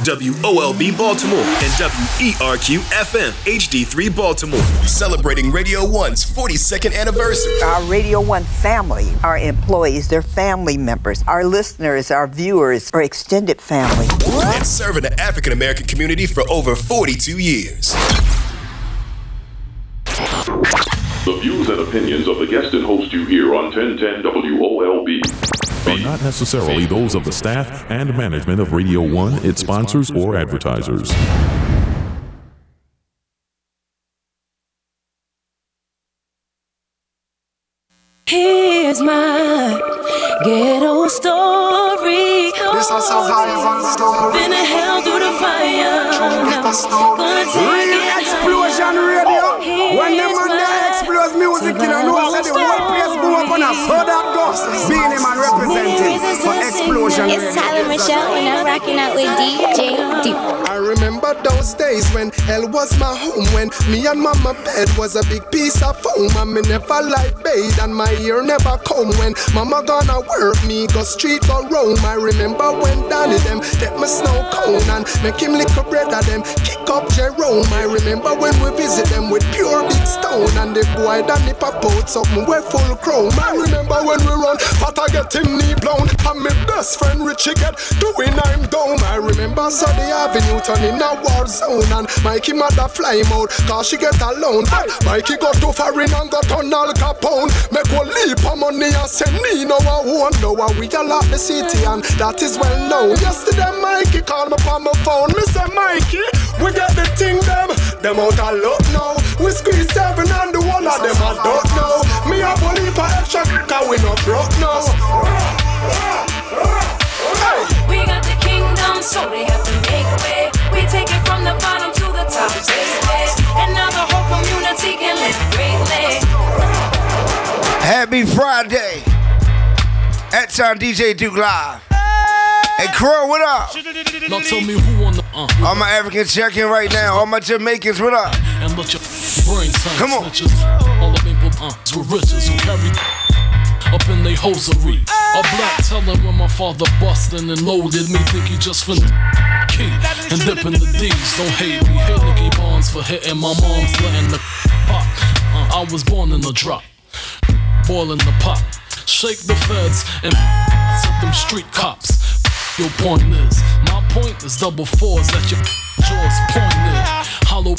WOLB Baltimore and WERQ FM HD3 Baltimore. Celebrating Radio 1's 42nd anniversary. Our Radio 1 family, our employees, their family members, our listeners, our viewers, our extended family. And serving the African American community for over 42 years. The views and opinions of the guest and host you hear on 1010 WOLB are not necessarily those of the staff and management of Radio 1, its sponsors, or advertisers. Here's my ghetto story. This is so high story. Been a hell through the fire. Real explosion radio. When them man explodes music, you know, know that the whole place go up on a so that goes. Being him and representing for explosion It's Tyler Michelle, and I'm rocking out with DJ Duke. I remember those days when hell was my home When me and mama bed was a big piece of foam And me never like bathe and my ear never come When mama gonna work me go street go roam I remember when Danny them get my snow cone And make him lick a bread of them kick up Jerome. I remember when we visit them with pure big stone And the boy Danny pop out something we full chrome. I remember when we run but I get knee blown. And my best friend Richie get doing I'm down. I remember Sunday Avenue turn in a war zone. And Mikey mother fly out cause she get alone. But Mikey got too far in and got on Al Capone. Make one leap of money and send me no one. Won't know we all out the city and that is well known. Yesterday Mikey called me on my phone. Me say Mikey, we get the thing them. Them out of luck now. We squeeze seven and the one of them I don't know believe cause we not broke now We got the kingdom, so they have to make way. We take it from the bottom to the top. And now the whole community can live greatly. Happy Friday. At time DJ Duke Live. Hey, Crow, what up? Now tell me who on the uh. All my Africans checking right now. All my Jamaicans, what up? And let your brain Come on. Uh, with riches who carry up in they hosiery. A black teller when my father bustin' and loaded me. Think he just finna key and dipping the D's. Don't hate me. Hit Nicky Barnes for hitting my mom's letting the pop. Uh, I was born in the drop. Boiling the pot. Shake the feds and set them street cops. Your point is, my point is double fours that your jaws pointed. Hollow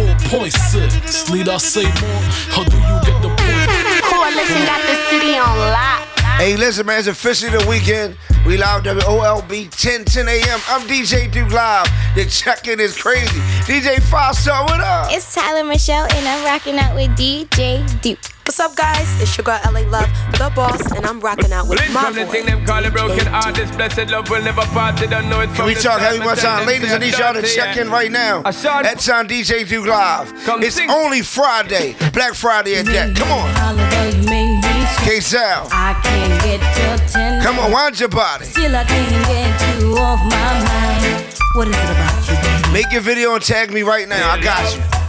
4.6. Need I say more? Or do you get the point? Coalition got the city on lock. Hey, listen, man, it's officially the weekend. We live WOLB 10 10 a.m. I'm DJ Duke Live. The check-in is crazy. DJ Five Star, what up? It's Tyler Michelle, and I'm rocking out with DJ Duke. What's up, guys? It's your girl LA Love, the boss, and I'm rocking out with Well, my from the boy. thing them call it broken heart, this blessed love will never part. They don't know it Can from we the talk start, heavy but one time? tell them Ladies, I say need y'all to check in right now. A shot- That's on DJ Duke Live. It's only Friday. Black Friday at that. Come on. Holiday made. K-Sal. I can't get your attention. Come on, wind your body. Still, I can't get you off my mind. What is it about you, baby? Make your video and tag me right now. I got you.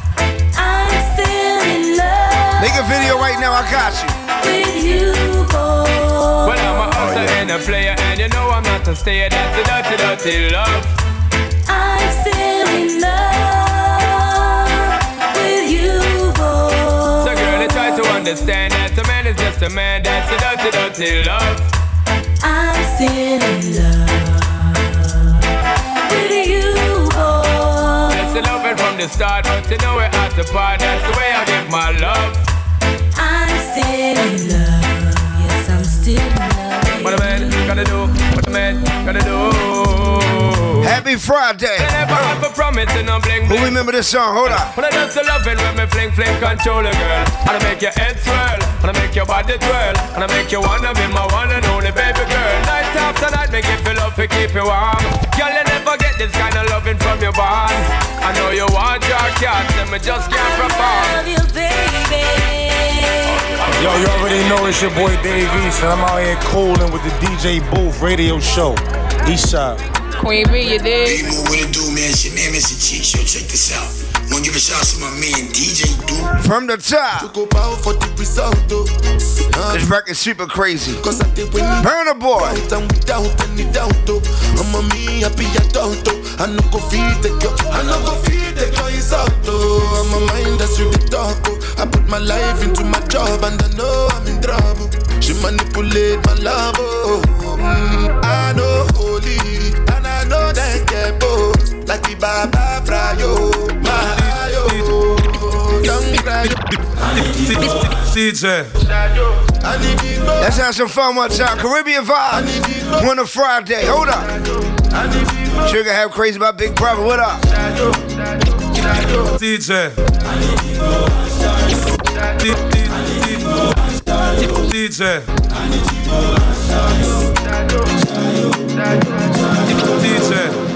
Make a video right now. I got you. with you, boy. Well, I'm a hustler and a player, and you know I'm not a stayer. That's a dirty, dirty love. I'm still in love with you, boy. So, girl, I try to understand that a man is just a man. That's a dirty, dirty love. I'm still in love with you, boy. That's the loving from the start, but you know we're at the part. That's the way I give my love. Still in love. Yes, I'm still in love. What a man gotta do, what a man gotta do. Happy Friday. Never have a promise and I'm bling Who remember this song? Hold on. When I dance to loving when me fling fling control a girl And I make your head swirl And I make your body twirl And I make you wanna be my one and only baby girl Night after night make you feel love to keep you warm Girl you never get this kind of loving from your bond I know you want your cat and me just can't perform Love you, baby. Yo, you already know it's your boy Dave East, and I'm out here cooling with the DJ Booth radio show. Eastside. Queen B, you dig? Hey, what it do, man? It's your name is Cheeks. Yo, check this out. Wanna give a shout out to my man DJ Duke. From the top. Took up out for the result. This record's super crazy. Burna Boy. And without any doubt, oh, I'm a me happy adult. oh. I no go feed the girl, I no go feed the girl is out. Oh, I'm a mind that's really dark. Oh. I put my life into my job and I know I'm in trouble. She manipulate my love. Oh, mm, I know holy DJ. Let's have some fun one time. Caribbean vibe. On a Friday. Hold up. Sugar have crazy about Big Brother. What up? DJ. DJ. DJ.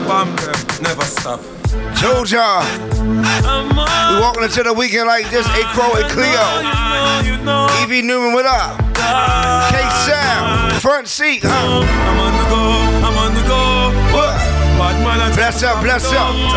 Bam. Never stop. Told y'all. We walking into the weekend like this. A Crow and Cleo. Evie Newman, what up? K Sal. Front seat, huh? I'm on the go. I'm on the go. What? Bless up, bless up. I'm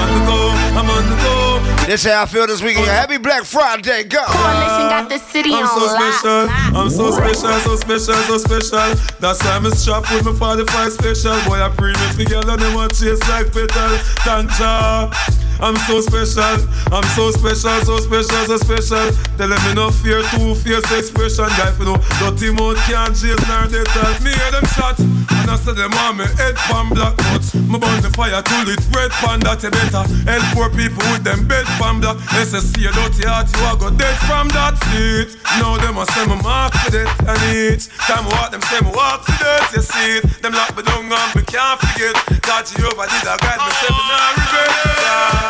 on the go. I'm on the go. This how I feel this weekend. Happy Black Friday. Go. Coalition got the city I'm so special, I'm so special, so special, so special. That's why I'm strapped with my 45 special. Boy, I premium together, them want chase like petal. Thank Jah. I'm so special, I'm so special, so special, so special. Tell them me no fear, two fierce expression. Guy, you know, dirty mouth can't chase nor they tell me hear them shot. And I say them on me head pan black nuts. Me burn the fire to lit red pan that you better. Help poor people with them bed pan black. SSC a dirty heart, you a go dead from that seat. Now them a say me mark for that and each time I walk them say me walk for that. You see it, them lock me down and me can't forget. God Jehovah did a guide me, say me not regret. Yeah.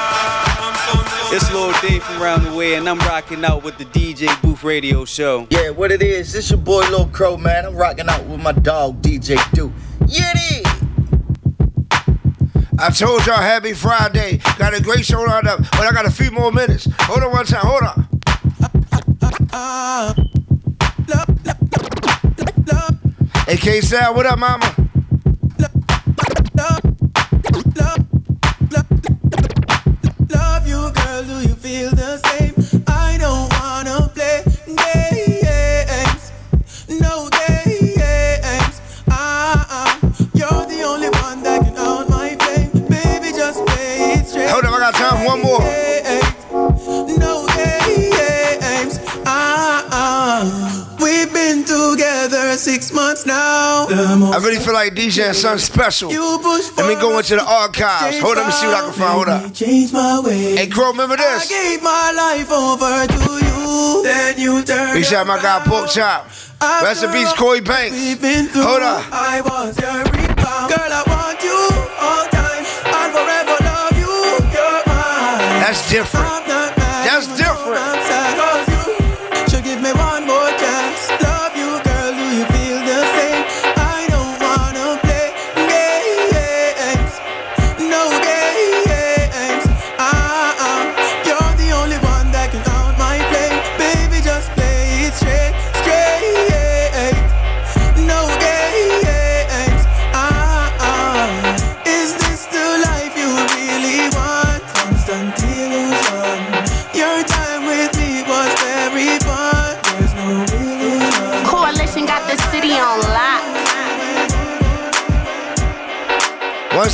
It's Lil Dave from around the way, and I'm rocking out with the DJ Booth Radio Show. Yeah, what it is, this your boy Lil Crow, man. I'm rocking out with my dog, DJ Duke. Yeah, it is. I told y'all happy Friday. Got a great show lined up, but I got a few more minutes. Hold on one time. Hold on. Hey, K Sal, what up, mama? I time one more. No games. Ah, ah. We've been together six months now. I really feel like DJ DJing something special. Let me go into the archives. Hold on, let me see what I can find. Hold up. Change my way. Hey, Crow, remember I this? gave my life over to you. Then you turned. Big shout out my guy, Pork Chop. Rest in peace, Corey Banks. Hold up. I was your That's different.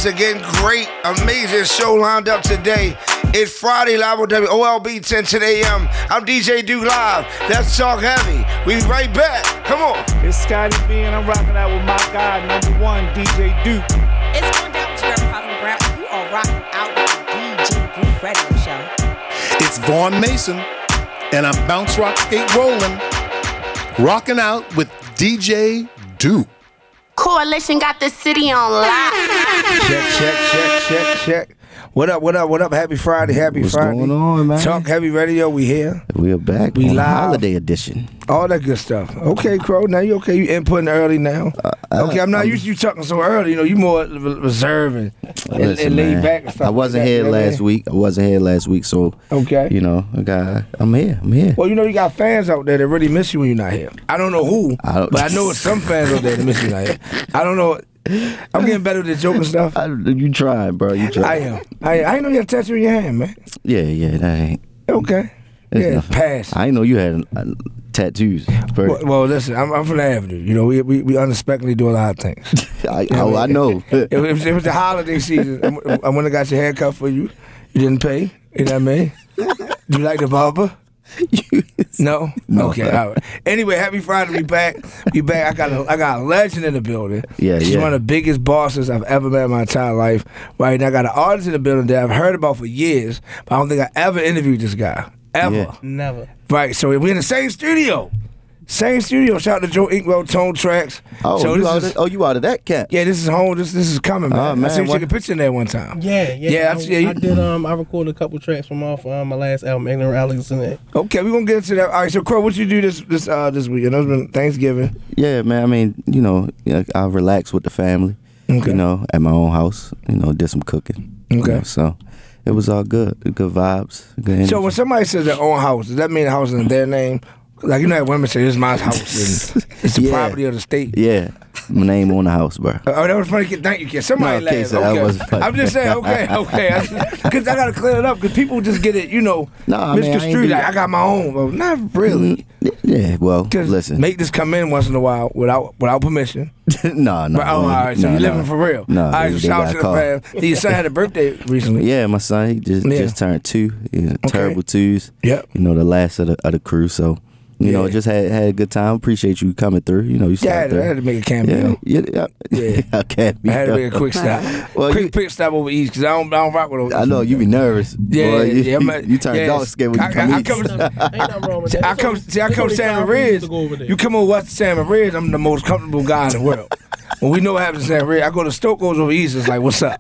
Again, great, amazing show lined up today. It's Friday live on WOLB 10 10 a.m. I'm DJ Duke Live. Let's talk heavy. We be right back. Come on. It's Scotty B, and I'm rocking out with my guy, number one, DJ Duke. It's going down with your girl, Prophet Brown. You are rocking out with the DJ Booth Radio Show. It's Vaughn Mason, and I'm Bounce Rock Skate Rolling, rocking out with DJ Duke. Coalition got the city on lock. Check, check, check, check, check. What up, what up, what up? Happy Friday, happy What's Friday. What's going on, man? Talk Heavy Radio, we here. We are back. We live. holiday edition. All that good stuff. Okay, Crow, now you okay? You inputting early now. Uh, okay, I'm not used to you talking so early. You know, you more re- reserving and, Listen, and laid man, back and stuff. I wasn't like here you know what I last mean? week. I wasn't here last week, so Okay. You know, I got. I'm here. I'm here. Well, you know, you got fans out there that really miss you when you're not here. I don't know who, I don't- but I know it's some fans out there that miss you not here. I don't know. I'm getting better at the joke and stuff. I, you trying, bro? You trying? I am. I, I know you had a tattoo in your hand, man. Yeah, yeah, that ain't. Okay. Yeah, nothing. pass. I didn't know you had uh, tattoos. Well, well, listen, I'm, I'm from the Avenue. You know, we, we we unexpectedly do a lot of things. I, oh, I know. it, was, it was the holiday season. I, I went and got your haircut for you. You didn't pay. You know what I mean? Do you like the barber? no? No. Okay, all right. Anyway, happy Friday. We back. We back. I got a, I got a legend in the building. Yeah, She's yeah. one of the biggest bosses I've ever met in my entire life. Right now, I got an artist in the building that I've heard about for years, but I don't think I ever interviewed this guy. Ever. Never. Right, so we're in the same studio. Same studio. Shout out to Joe Inkwell, Tone Tracks. Oh, so you this out is, of, oh, you out of that camp? yeah, this is home. This this is coming, man. Oh, I man, seen you what- take a picture in there one time. Yeah, yeah. Yeah, I, I- yeah, you- I did. Um, I recorded a couple tracks from off um, my last album, Ignorant Alex, and that. Okay, we're gonna get into that. All right, so Crow, what you do this this uh this week? I know it's been Thanksgiving. Yeah, man. I mean, you know, I relax with the family. Okay. You know, at my own house. You know, did some cooking. you Okay. know, so it was all good. Good vibes. Good energy. So when somebody says their own house, does that mean the house is in their name? Like you know, that women say, "This is my house," and it's the Yeah. property of the state. yeah, my name on the house, bro. Oh, that was funny. kid. Thank you, kid. Somebody No, okay, laughed. so that okay. wasn't funny. I'm just saying, okay, okay. Because I, gotta clear it up because people just get it, you know, No, I mean, I ain't misconstrued. do- Like I got my own. Well, not really. Mm, yeah, well, listen. make this come in once in a while without without permission. no, no. Right, oh, all right. So you living for real? No, All right. they- So they shout out got to the caught. fam. Your son had a birthday recently. Yeah, my son, he just Yeah. just turned two. Okay. Terrible twos. Yep. You know, the last of the of the crew. So, you know, just had had a good time. Appreciate you coming through. You know, you Yeah, I had, to, I had to make a cameo. Yeah, yeah, Yeah. yeah. okay. I had to make a quick stop. Well, quick, you- quick stop over east because I don't, I don't rock with those. I know you be nervous. Yeah, boy. You, yeah, I'm at- you turn yes. dark skin when you I- come I- I east. come- Ain't nothing wrong with See, that. I come, only- see, I come only San time you Ridge. to go over. You come over west to San Ridge, I'm the most comfortable guy in the world. when we know what happens in San Ridge, I go to Stoke goes over east. It's like, what's up?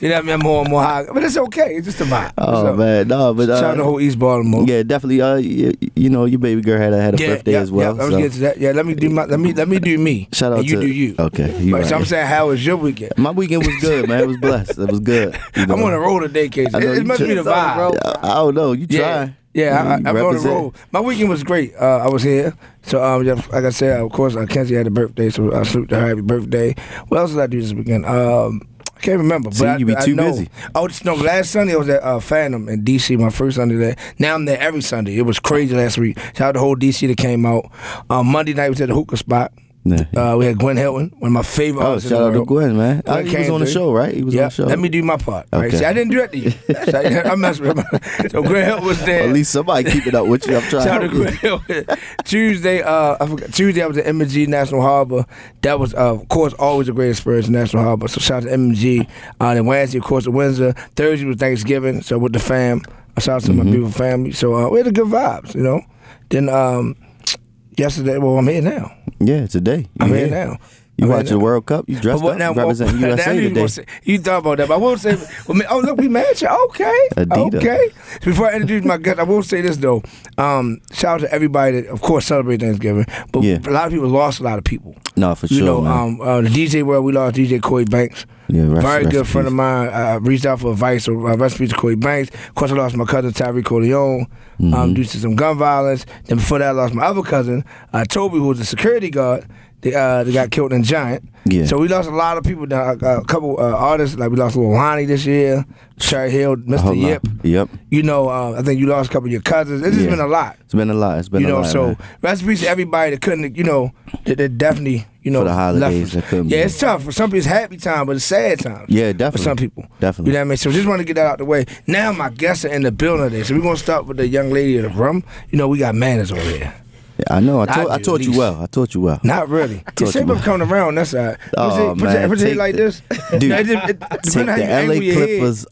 You know what I mean? I'm more and more high, but it's okay. It's just a vibe. Oh So, man, no, but uh, Shout out to whole East Baltimore. yeah, definitely. Uh, you, you know, your baby girl had a, had a Yeah, birthday yeah, as well. Yeah, I was so getting to that. Yeah, let me do my, let me let me do me. shout out and you to do you. Okay, you Right. So I'm saying, how was your weekend? My weekend was good, man. It was blessed. It was good. You know? I'm on the road today, Casey. It, it you must be the vibe. I, I don't know. You try. Yeah, yeah, I, You I, I'm on the road. My weekend was great. Uh, I was here, so um, yeah, like I said, of course, uh, Kenzie had a birthday, so I salute to her happy birthday. What else did I do this weekend? Um, I can't remember. See, but I, you be I too know. busy. Oh, no. Last Sunday I was at uh, Phantom in DC. My first Sunday there. Now I'm there every Sunday. It was crazy last week. Shout out the whole DC that came out. Um, Monday night was at the hookah spot. Uh, we had Gwen Hilton, one of my favorite Oh, shout out to. Gwen, man. Uh, he was on the through. show, right? He was on the show. Let me do my part. Right? Okay. See, I didn't do that to you. So I, I messed with him. So Gwen Hilton was there. At least somebody keep it up with you. I'm trying. Shout out to Gwen Hilton. Tuesday, uh, I forgot, Tuesday I was at MG National Harbor. That was, uh, of course, always a great experience in National Harbor. So shout out to MG. Uh, then Wednesday, of course, at Windsor. Thursday was Thanksgiving. So with the fam, I shout out to Mm-hmm. my beautiful family. So uh, we had a good vibes, you know. Then um, yesterday, well, I'm here now. Yeah, today. I'm You here now. You watch the. World Cup? You dressed what- up? now, You representing now USA you today. say- You thought about that, but I will say, well, oh look, we match. Okay, Adidas. okay. Before I introduce my guest, I will say this though. Um, shout out to everybody that, of course, celebrate Thanksgiving. But Yeah. a lot of people lost a lot of people. No, for You sure, You know, man. um, uh, the DJ world, we lost DJ Corey Banks. Yeah, rest- Very rest good friend of mine. I reached out for advice. So uh, peace to Corey Banks. Of course, I lost my cousin Tyree Corleone Mm-hmm. um, due to some gun violence. Then before that, I lost my other cousin, uh, Toby, who was a security guard. They, uh, they got killed in Giant. Yeah. So we lost a lot of people. Now, uh, a couple uh, artists, like we lost Lil Lonnie this year, Cherry Hill, Mr. whole lot. Yip. Yep. You know, uh, I think you lost a couple of your cousins. It's just been a lot. It's been a lot. It's been you a know, lot. so man. rest in peace to everybody that couldn't, you know, that, that definitely, you know, For the holidays, left. yeah, be. it's tough. For some people, it's happy time, but it's sad time. Yeah, definitely. For some people. Definitely. You know what I mean? So just want to get that out the way. Now my guests are in the building today. So we're going to start with the young lady in the room. You know, we got manners over here. Yeah, I know. I, I taught, I, do, taught you well. I taught you well. Not really. Taught Just say well. coming around. That's all right. Oh, put your, put man, your, put your head take like the- this. Dude, it, it, it, Take the LA. Clippers.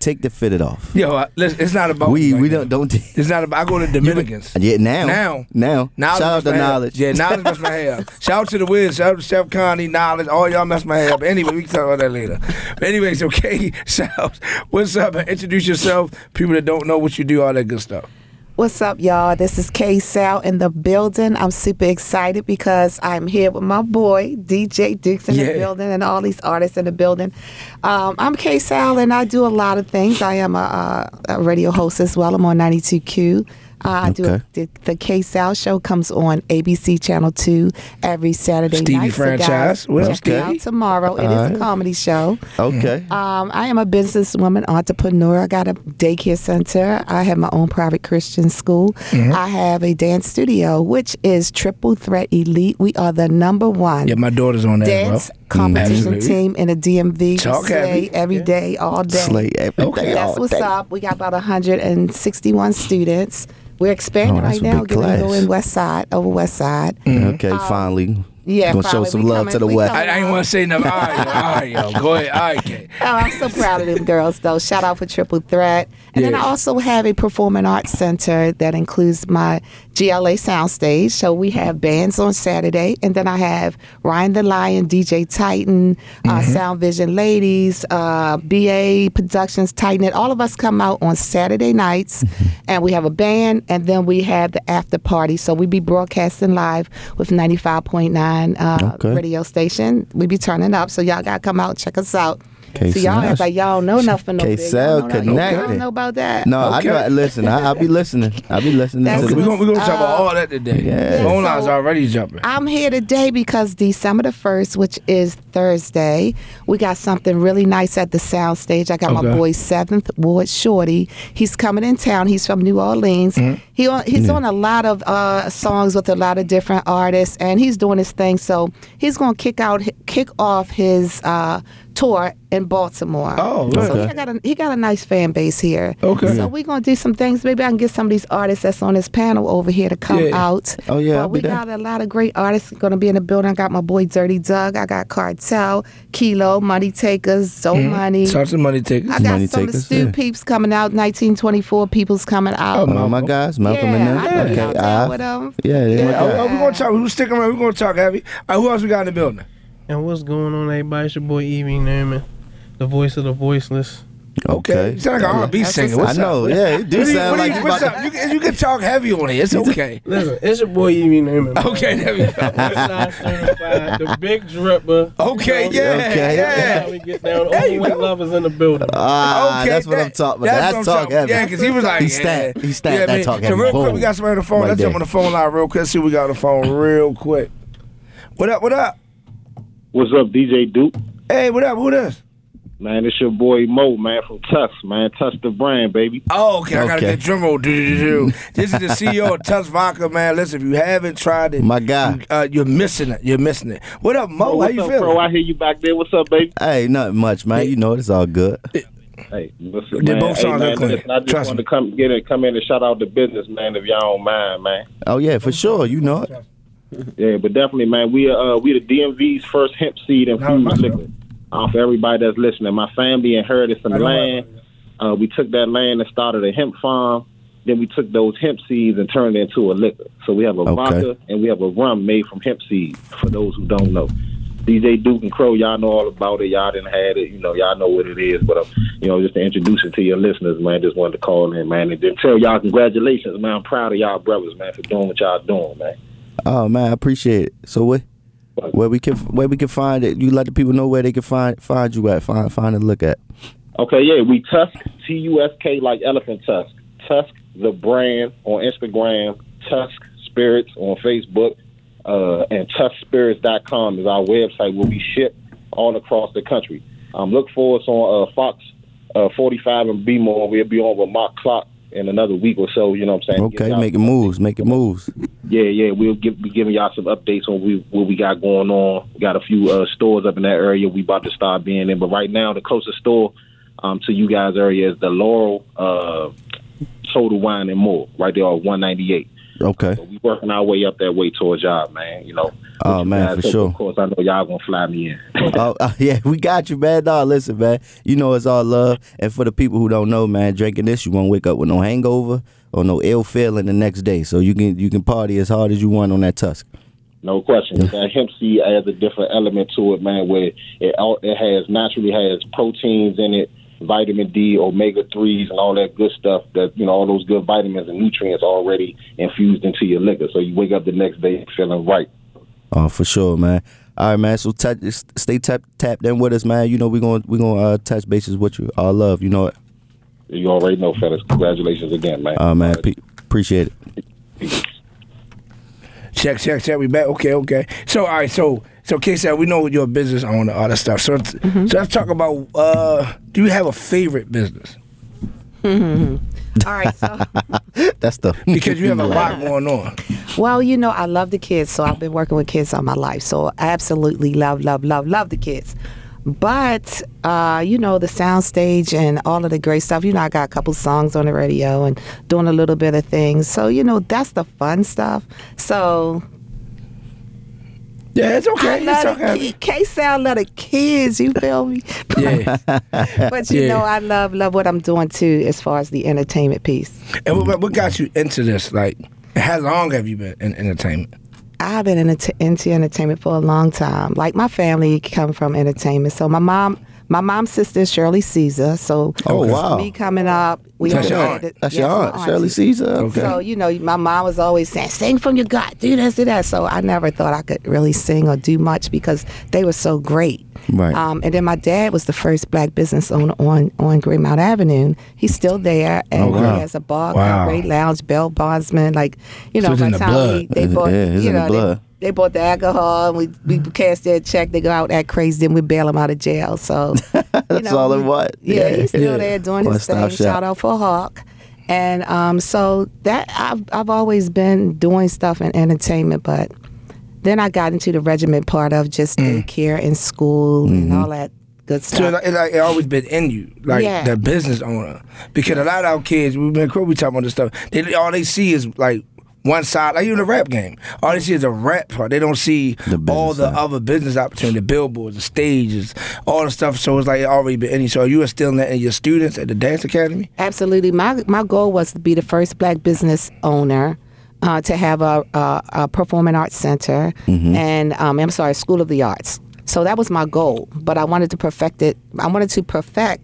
Take the fitted off. Yo, I- listen, it's not about We me we right don't don't. It's not about. I go to Dominicans. Yeah, now. Now. Now. Knowledge Shout out messed to my up. knowledge. Yeah, knowledge messed my hair up. Shout out to the Wiz. Shout out to Chef Connie, knowledge. All y'all messed my hair up. Anyway, we can talk about that later. But anyways, okay. Shout. What's up? Introduce yourself. People that don't know what you do, all that good stuff. What's up, y'all? This is K Sal in the building. I'm super excited because I'm here with my boy, DJ Dukes in Yeah. the building, and all these artists in the building. Um, I'm K Sal, and I do a lot of things. I am a, a, a radio host as well. I'm on 92Q. Uh, I do Okay. the, the K Sal show comes on ABC Channel Two every Saturday Stevie night. So guys, franchise. What else, check it out tomorrow. It is Alright. a comedy show. Okay. Um, I am a businesswoman, entrepreneur. I got a daycare center. I have my own private Christian school. Mhm. I have a dance studio, which is Triple Threat Elite. We are the number one Yeah, my daughter's on that, dance bro. competition Absolutely. team in the DMV. Talk Slay heavy. every day, all day. Slay every okay. day, That's what's day. up. We got about 161 students. We're expanding Oh, right a now. big Getting to go in West Side, over West Side. Okay, Um, finally. yeah, Gonna show some We love coming- to the we West. I, I ain't want to say nothing. All right, yo, all right, yo. Go ahead. All right, Kay. Oh, I'm so proud of them girls, though. Shout out for Triple Threat. And then I also have a performing arts center that includes my GLA soundstage. So we have bands on Saturday, and then I have Ryan the Lion, DJ Titan, uh, Mm-hmm. Sound Vision Ladies, uh, BA Productions, Titan It. All of us come out on Saturday nights, Mm-hmm. and we have a band, and then we have the after party. So we be broadcasting live with 95.9 uh, Okay. radio station. We be turning up, so y'all gotta come out and check us out. K So y'all Sal. act like y'all don't know nothing. No K big. Sal Y'all know- Y'all know about that. No, Okay. I know. Listen, I, I'll be listening. I'll be listening That's to We're the. going we gonna talk about Uh, all that today. Yeah. Phone Yeah, lines so- already jumping. I'm here today because December the 1st, which is Thursday, we got something really nice at the soundstage. I got my boy Seventh Ward Shorty. He's coming in town. He's from New Orleans. Mm-hmm. He on, he's on a lot of uh, songs with a lot of different artists, and he's doing his thing. So he's gonna kick out, kick off his uh, tour in Baltimore. Oh, so okay. he got a he got a nice fan base here. Okay. So we're gonna do some things. Maybe I can get some of these artists that's on this panel over here to come Yeah. out. Oh, yeah, But I'll we be there. got a lot of great artists going to be in the building. I got my boy Dirty Doug. I got Cartel, Kilo, Money Takers, Soul mm-hmm. Money. Shout out to Money Takers. I got Money some of the Stu yeah. Peeps coming out. 1924 People's coming out. Oh, my guys, Malcolm yeah, and I them. know Okay, y'all down I- with 'em. yeah, they my Yeah, oh, oh, we gonna talk. Who's sticking around? We're gonna talk heavy. All right, who else we got in the building? And what's going on, everybody? It's your boy Evie Newman, the voice of the voiceless. Okay, you sound like an R&B singer. what's What's I up? know. Yeah, it do What you- sound what like you, you what's up? You, can- you can talk heavy on it. It's okay. Listen, it's your boy Evie Newman. man. Okay, there we go. Certified, the big dripper. Okay, You know, yeah, Okay. yeah. That's how we get down. There you Overweight go. lovers in the building. Ah, Okay, that's what I'm talking about. That's, what I'm talk heavy. Yeah, because he was like, he yeah. stacked. He stacked yeah, that man. talk So heavy. real quick, we got somebody on the phone. Right Let's jump on the phone line real quick. See, we got on the phone real quick. What up? What up? What's up, DJ Duke? Hey, what up? Who this? Man, it's your boy Mo, man, from Tusk, man. Touch the brand, baby. Oh, okay. I got to Okay. get drum roll. Do, do, do, do. This is the CEO of Tusk Vodka, man. Listen, if you haven't tried it, My God, you, uh, you're missing it. You're missing it. What up, Mo? Oh, How you up, feeling? bro? I hear you back there. What's up, baby? Hey, not much, man. You know it's all good. Hey, listen, They man. both hey, sound man, listen, I just Trust wanted me. to come get it, come in and shout out the business, man, if y'all don't mind, man. Oh yeah, for sure. You know it. Yeah, but definitely, man, we are uh, we the DMV's first hemp seed infused liquor. Uh, for everybody that's listening, my family inherited some land. Uh, we took that land and started a hemp farm. Then we took those hemp seeds and turned it into a liquor. So we have a Okay. vodka and we have a rum made from hemp seeds. For those who don't know, DJ Duke and Crow, y'all know all about it. Y'all didn't had it, you know, y'all know what it is. But uh, you know, just to introduce it to your listeners, man, just wanted to call in, man, and then tell y'all congratulations, man. I'm proud of y'all brothers, man, for doing what y'all doing, man. Oh man, I appreciate it. So what? Where we can where we can find it? You let the people know where they can find find you at. Find find and look at. Okay, yeah, we Tusk T U S K like elephant tusk. Tusk the brand on Instagram, Tusk Spirits on Facebook, uh, and TuskSpirits.com is our website where we ship all across the country. Um, look for us on uh, Fox uh, 45 and B more. We'll be on with Mark Clock in another week or so. You know what I'm saying? Okay, making moves, making moves. yeah, yeah, we'll give, be giving y'all some updates on we, what we got going on. We got a few uh, stores up in that area we about to start being in, but right now the closest store um, to you guys area is the Laurel uh, Soda Wine and More, right there on 198. Okay. So we working our way up that way to a job, man. You know. Oh man, for sure. Of course, I know y'all gonna fly me in. oh uh, yeah, we got you, man. Nah, listen, man. You know it's all love. And for the people who don't know, man, drinking this, you won't wake up with no hangover or no ill feeling the next day. So you can you can party as hard as you want on that tusk. No question. That hemp seed adds a different element to it, man. Where it all, it has naturally has proteins in it, vitamin D, omega threes, and all that good stuff. That you know, all those good vitamins and nutrients already infused into your liquor. So you wake up the next day feeling right. Oh, for sure, man. All right, man. So touch, stay tap, tapped in with us, man. You know we're gonna we're gonna uh, touch bases with you. All love, you know it. You already know, fellas. Congratulations again, man. Uh, man. Pe- Appreciate it. Peace. Check, check, check. We back. Okay, okay. So, all right. So, so, K said we know you're a business owner, all that stuff. So, let's- Mm-hmm. so let's talk about. uh Do you have a favorite business? All right, so That's the Because you have a lot going on. well, you know, I love the kids, so I've been working with kids all my life. So I absolutely love, love, love, love the kids. But uh, you know, the soundstage and all of the great stuff. You know, I got a couple songs on the radio and doing a little bit of things. So you know, that's the fun stuff. So Yeah, it's okay. I It's okay. say I love the kids. You feel me? Yeah. But you Yeah. know, I love love what I'm doing too, as far as the entertainment piece. And what, what got you into this? Like, how long have you been in entertainment? I've been in into entertainment for a long time. Like my family come from entertainment. So my mom, my mom's sister is Shirley Caesar. So Oh, wow. me coming up, we That's your aunt. to- That's yes, your aunt, Shirley. Caesar. Okay. So you know, my mom was always saying, "Sing from your gut, do this, do that." So I never thought I could really sing or do much because they were so great. Right. Um, and then my dad was the first black business owner on on Greenmount Avenue. He's still there, and Oh, wow. he has a bar, Wow. great lounge, Bell Bondsman. Like you So know, it's by in the time we, they bought, yeah, you in the know, they-. Bought the alcohol, and we we mm-hmm. cash their check. They go out that crazy, then we bail them out of jail. So That's all it was. yeah, he's still there doing his One-stop thing. shop. Shout out for Hawk. And um, so that I've I've always been doing stuff in entertainment, but then I got into the regiment part of just mm. daycare and school and mm-hmm. all that good stuff. like, it, like, it always been in you, like Yeah. the business owner. Because a lot of our kids, we've been we talking about this stuff. They all they see is like one side, like even the rap game. All they see is a rap part. They don't see the all the other business opportunity, the billboards, the stages, all the stuff. So it's like it already been in. So you are still in, that in your students at the dance academy. Absolutely. My my goal was to be the first black business owner uh, to have a, a, a performing arts center Mm-hmm. and um, I'm sorry, School of the Arts. So that was my goal, but I wanted to perfect it. I wanted to perfect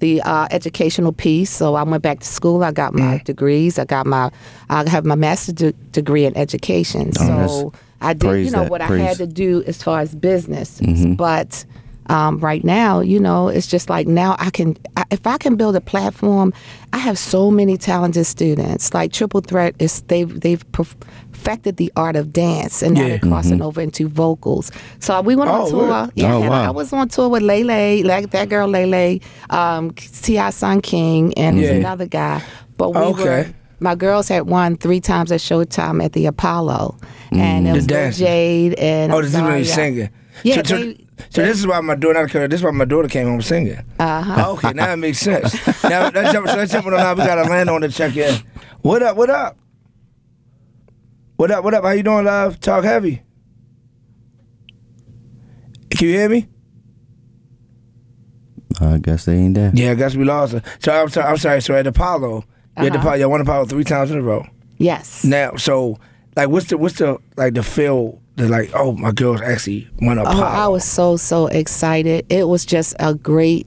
the uh, educational piece. So I went back to school. I got Mm-hmm. my degrees. I got my I have my master's de- degree in education. Oh, so I did, you know, that, what I had to do as far as business, Mhm. but um, right now, you know, it's just like now I can, I, if I can build a platform, I have so many talented students. Like Triple Threat is they've they've perfected the art of dance, and now Yeah. they're crossing Mhm. over into vocals. So we went Oh, on tour. really? Yeah, Oh, wow. I was on tour with Lele, like that girl Lele, um, Ti Sun King, and Yeah. another guy. But we Okay. were. My girls had won three times at Showtime at the Apollo, and it The was Jade and oh, this is when Azaria. singing. Yeah, So, so, they- so this is why my daughter. This is why my daughter came home singing. Uh-huh. Okay, now it makes sense. now let's jump, so let's jump on now. We got a land on the check in. What up? What up? What up? What up? How you doing, love? Talk heavy. Can you hear me? I guess they ain't there. Yeah, I guess we lost her. So I'm sorry. I'm sorry. So at Apollo, you had the Uh-huh. Apollo. You won Apollo three times in a row. Yes. Now, so like, what's the what's the like the feel? The like, oh, my girls actually won Apollo. Oh, I was so so excited. It was just a great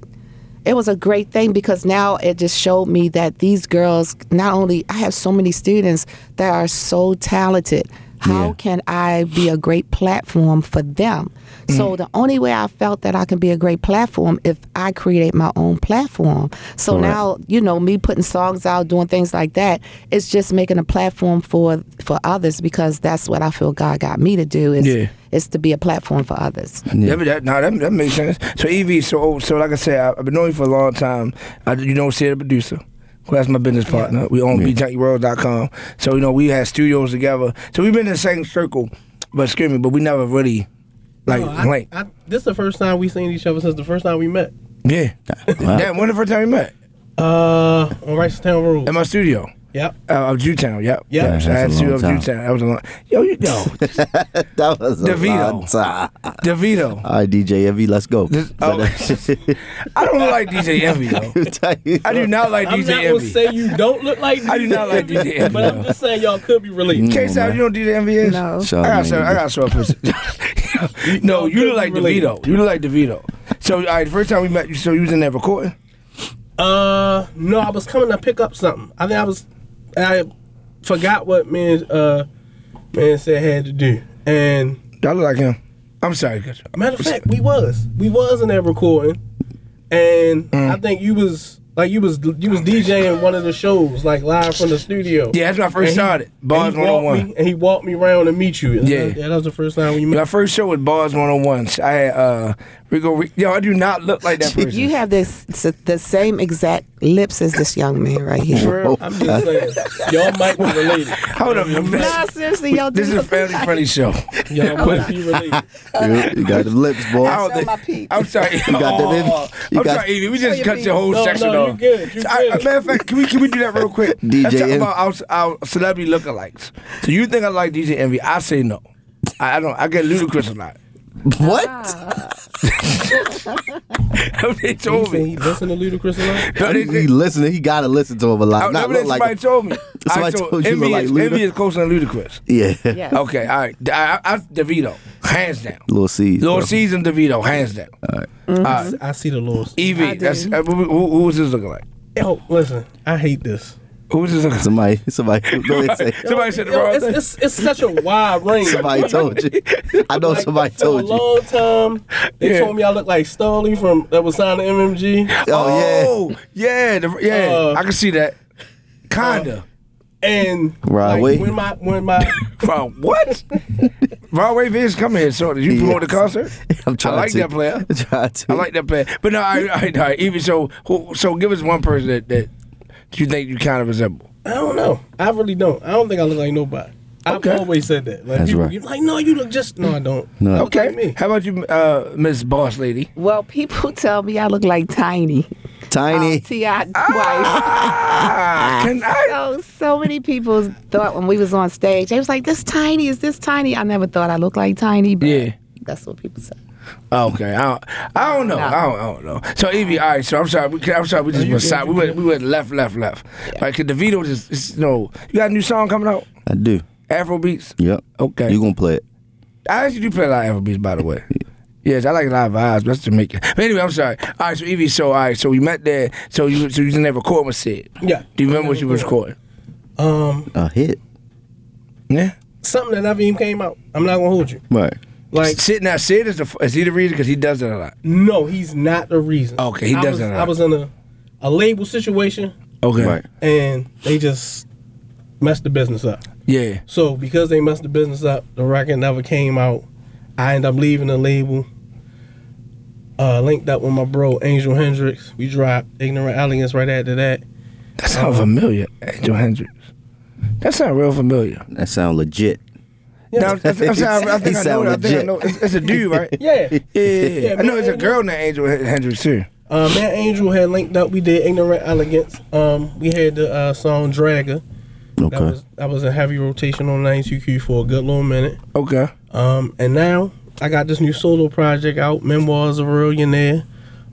it was a great thing because now it just showed me that these girls not only I have so many students that are so talented. How Yeah. can I be a great platform for them? So mm. the only way I felt that I can be a great platform if I create my own platform. So Correct. now, you know, me putting songs out, doing things like that, it's just making a platform for for others because that's what I feel God got me to do is Yeah. is to be a platform for others. Yeah, but that, no, that, that makes sense. So Evie, so so like I said, I, I've been knowing you for a long time. I, you know, see the producer. Well, that's my business partner. We own BJunkieWorld.com. So you know, we had studios together. So we've been in the same circle, but excuse me, but we never really like No, I- linked. I, this is the first time we seen each other since the first time we met. Yeah. Damn, when the first time we met? Uh, on Reisterstown Road. In my studio. Yep. Uh, of Jewtown, yep. Yeah, I that's had a studio long of time. Jewtown. That was a long. Yo, you know, that was a DeVito. long time. DeVito. All right, DJ Envy, let's go. This- oh, I don't look like DJ Envy though. I do not like I'm DJ not gonna say you don't look like. DJ I do not like DJ Envy. but I'm just saying y'all could be related. Can't say you know who DJ Envy is? No. Show I got show, I got show a picture. no, you look like DeVito. You look like DeVito. So, all right, the first time we met, you so you was in there recording. Uh, no, I was coming to pick up something. I think I was, I forgot what man, uh, man said had to do. And I look like him. I'm sorry. matter of fact, we was, we was in there recording, and Mm. I think you was Like you was you was DJing one of the shows, like live from the studio. Yeah, that's when I first And he- started. Bars he walked 101. me- And he walked me around to meet you. Yeah. yeah, that was the first time when you met. My first show was Bars 101. I had uh Rico. Rico Yo, I do not look like that person. You have this the same exact lips as this young man right here. For real? I'm just saying, y'all might be related. Hold up, yo. Nah, seriously, y'all This do is a look family alike. friendly show. Y'all might be related. You, you got the lips, boy. I don't think- I'm sorry. You got them in- Oh, you I'm got- sorry, Evie. We just cut your your whole No, section no, you off. good, you I- good. matter of fact, can we can we do that real quick? DJ Let's talk Envy. about our, our celebrity lookalikes. So you think I like DJ Envy? I say no. I, I don't. I get Ludacris a lot. What? they told me. He listen to Ludacris a lot. No, he listening. He gotta listen to him a lot. Not no, look like somebody told me. Somebody Alright, so told you Envy like is, Luda? Envy is closer than Ludacris. Yeah. Yes. Okay, all right. I, I, I, DeVito, hands down. Little C's. Little bro. C's and DeVito, hands down. All right. All right. I see the Lord. Evie, that's, uh, who, who, who was this looking like? Yo, listen, I hate this. Who was this looking like? Somebody, somebody, go ahead and say. Somebody said the wrong it's, thing. it's, it's such a wide range. Somebody told you. I know Like, somebody for told a you. long time, they Yeah. told me I look like Stalley from that was signed to MMG. Oh, Oh, yeah, the, yeah. Uh, I can see that. Kinda. And Right like, away. when my when my Bro, what? Broadway Vince come here, so did you promote the Yes. concert? I'm I trying like to. that player. I'm trying to. I like that player. But no, I, I, I even so, who, so give us one person that, that you think you kind of resemble. I don't know. I really don't. I don't think I look like nobody. Okay. I've always said that. Like That's people, right. you're like, no, you look just no, I don't. No. I like Okay. me. How about you, uh, Miss Boss Lady? Well, people tell me I look like Tiny. Tiny. T.I. Ah, can I? So, so many people thought when we was on stage, they was like, "This Tiny is this Tiny." I never thought I looked like Tiny, but Yeah. that's what people say. Okay, I don't, I don't know. No. I, don't, I don't know. So Evie, all right. So I'm sorry. We, I'm sorry. We just you went side. We went. We went left, left, left. Right? Cause the Vito just, it's, you know, you got a new song coming out. I do. Afro beats. Yep. Okay. You gonna play it? I actually do play a lot of Afro beats, by the way. Yes, I like a lot of vibes. That's Jamaican. But anyway, I'm sorry. All right, so Evie, so all right, so we met there. So you, so you didn't have a record with Sid. Yeah. Do you remember what you was recording? Um, A hit. Yeah. something that never even came out. I'm not gonna hold you. Right. Like, Sid now, Sid is the is he the reason because he does it a lot. no, he's not the reason. Okay, he I does was, that a I lot. I was in a a label situation, Okay. Right. and they just messed the business up. Yeah. So because they messed the business up, the record never came out. I ended up leaving the label. Uh, linked up with my bro Angel Hendrix. We dropped Ignorant Elegance right after that. That sounds familiar, Angel Hendrix. That sounds real familiar. That sound legit. Now, that's, that's how I, I think I know. it. I think I know. It's, it's a dude, right? Yeah. Yeah, yeah, yeah. Yeah, I know man, it's a girl named Angel Hendrix too. Uh, man, Angel had linked up. We did Ignorant Elegance. Um, we had the uh, song Dragger. That Okay. was that was a heavy rotation on 92Q for a good little minute. Okay. Um, and now I got this new solo project out, Memoirs of a Millionaire.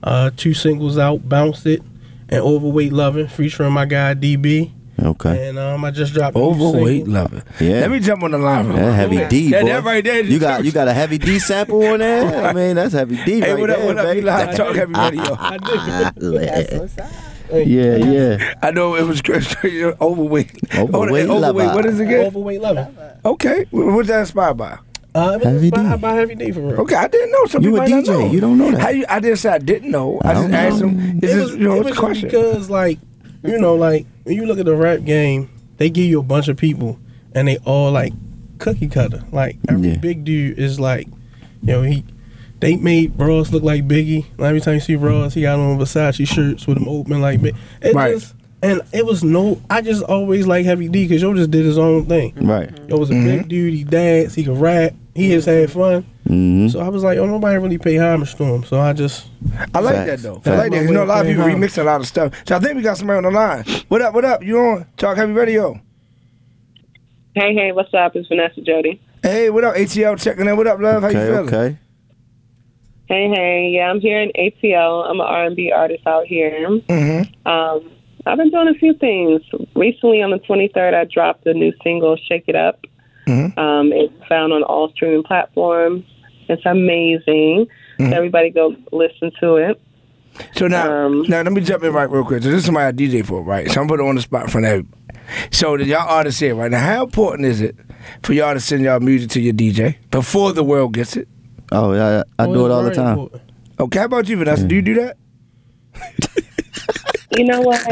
Uh, two singles out, Bounce It and Overweight Loving, featuring my guy DB. Okay. And um, I just dropped Overweight lover. Yeah. Let me jump on the line. real That heavy D, That, boy. that right there. You got you got a heavy D sample on there. I mean, that's heavy D Hey, right what up? there, What up? baby. You live talk heavy radio. I did. yeah, yeah. I know it was crazy. overweight. Overweight Oh, overweight. lover. What is it again? Overweight Loving. Okay. Wh- What's that inspired by? Uh, Heavy inspired D. by Heavy D for real. Okay, I didn't know. Some You a DJ, know. you don't know that. How you, I didn't say I didn't know. I, I just don't asked know. him. Is it this, was, you know, it a was question. because like you know like when you look at the rap game they give you a bunch of people and they all like cookie cutter like every Yeah. big dude is like you know he they made Ross look like Biggie Like, every time you see Ross he got on Versace shirts with him open like Big it Right. just and it was no I just always like Heavy D because Yo just did his own thing Right. Yo was a big mm-hmm. dude he danced he could rap he just had fun Mm-hmm. so I was like oh nobody really pay homage to him so I just I like Facts. that though. I like that. 'cause You know, a lot of people Facts. remix a lot of stuff. So I think we got somebody on the line. What up? What up? You on Talk Heavy Radio? Hey, hey, what's up? It's Vanessa Jody. Hey, what up? ATL checking in. What up, love? How you feeling? okay. Hey, hey, yeah, I'm here in ATL. I'm an R&B artist out here. Mm-hmm. Um, I've been doing a few things. Recently, on the 23rd, I dropped a new single, "Shake It Up." Mm-hmm. Um, it's found on all streaming platforms. It's amazing. Mm-hmm. Everybody go listen to it. So now, Um, now let me jump in right real quick. So this is somebody I DJ for, right? So I'm putting it on the spot for front of everybody. So the y'all artists here, right now, how important is it for y'all to send y'all music to your DJ before the world gets it? Oh, yeah, I, I do it all the time. Okay, how about you, Vanessa? Do you do that? You know what,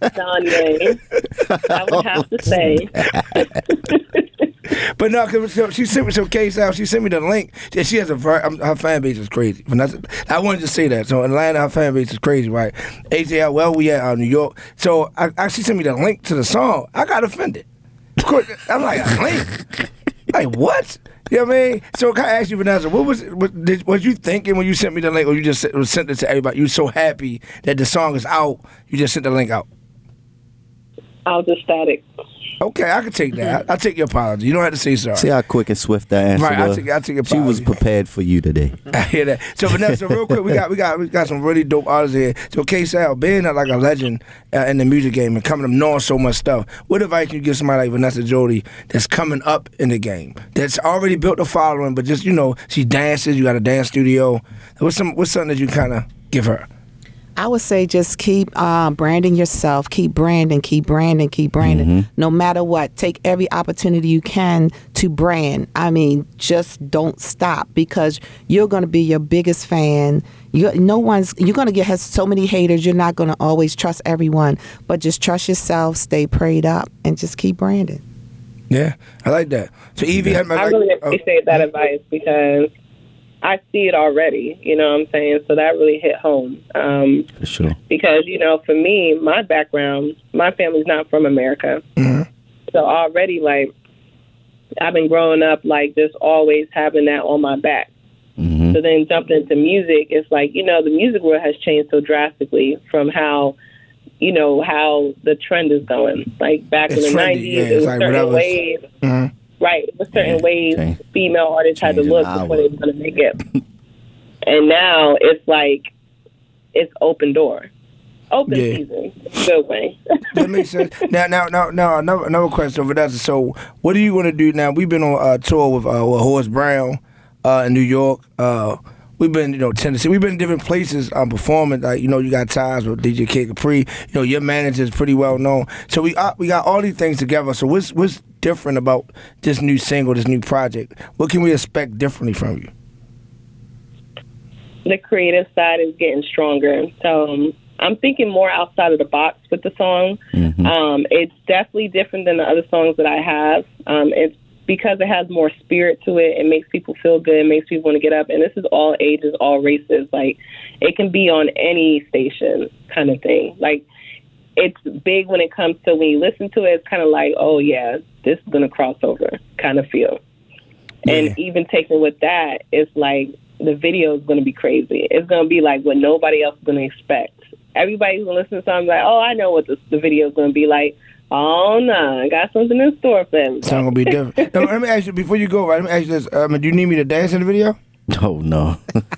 Danye? I would have to say. But no, cause so she sent me some case out. She sent me the link. She has a her fan base is crazy. But that's, I wanted to say that. So Atlanta, her fan base is crazy, right? ATL, well, we at uh, New York. So I, I, she sent me the link to the song. I got offended. Of course, I'm like link. like what? You know what I mean? So can I ask you, Vanessa, what was what, did, was you thinking when you sent me the link, or you just sent it to everybody? You so happy that the song is out, you just sent the link out. I was ecstatic. Okay, I can take that. I, I take your apology. You don't have to say sorry. See how quick and swift that answer Right, I was. take- I take she was prepared for you today. I hear that. So Vanessa, real quick, we got we got we got some really dope artists here. So K Sal, being uh, like a legend uh, in the music game and coming up knowing so much stuff, what advice can you give somebody like Vanessa Jody that's coming up in the game, that's already built a following, but just you know she dances, you got a dance studio. What's some what's something that you kind of give her? I would say just keep uh, branding yourself, keep branding, keep branding, keep branding. No matter what, take every opportunity you can to brand. I mean, just don't stop because you're going to be your biggest fan. You, no one's. You're going to get has so many haters. You're not going to always trust everyone, but just trust yourself, stay prayed up, and just keep branding. Yeah, I like that. So Evie, had my I really appreciate that advice because I see it already. You know what I'm saying? So that really hit home. Um, For sure. because you know, for me, my background, my family's not from America, so already like I've been growing up like just always having that on my back. So then jumping into music, it's like you know the music world has changed so drastically from how you know how the trend is going. Like back It's in the trendy, nineties, yeah, it was like certain whatever's- ways, Mhm. Right? It was certain ways change- female artists had to look before they were going to make it. and now it's like it's open door, open Yeah. season, good way. that makes sense. Now, now, now, now, another, another question, Vanessa. So, what are you going to do now? We've been on a tour with, uh, with Horace Brown uh, in New York. Uh, we've been, you know, Tennessee. We've been in different places um, performing. Like, you know, you got ties with DJ Kid Capri. You know, your manager is pretty well known. So we uh, we got all these things together. So what's what's different about this new single, this new project? What can we expect differently from you? the creative side is getting stronger. So um, I'm thinking more outside of the box with the song. Um, it's definitely different than the other songs that I have. Um, it's because it has more spirit to it. It makes people feel good. It makes people want to get up. And this is all ages, all races. Like it can be on any station, kind of thing. Like it's big when it comes to when you listen to it. It's kind of like, oh yeah, this is gonna cross over, kind of feel. And even taking with that, it's like the video is going to be crazy. It's going to be like what nobody else is going to expect. Everybody's going to listen to something like, oh, I know what the, the video is going to be like. Oh, no, I got something in store for them. It's not gonna be different. now, let me ask you before you go. Right, let me ask you this: um, Do you need me to dance in the video? Oh no.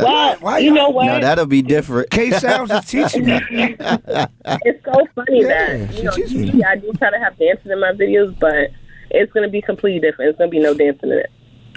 Well, you know what? Now that'll be different. K Sounds is teaching me. it's so funny that you know usually I do try to have dancing in my videos, but it's going to be completely different. It's going to be no dancing in it.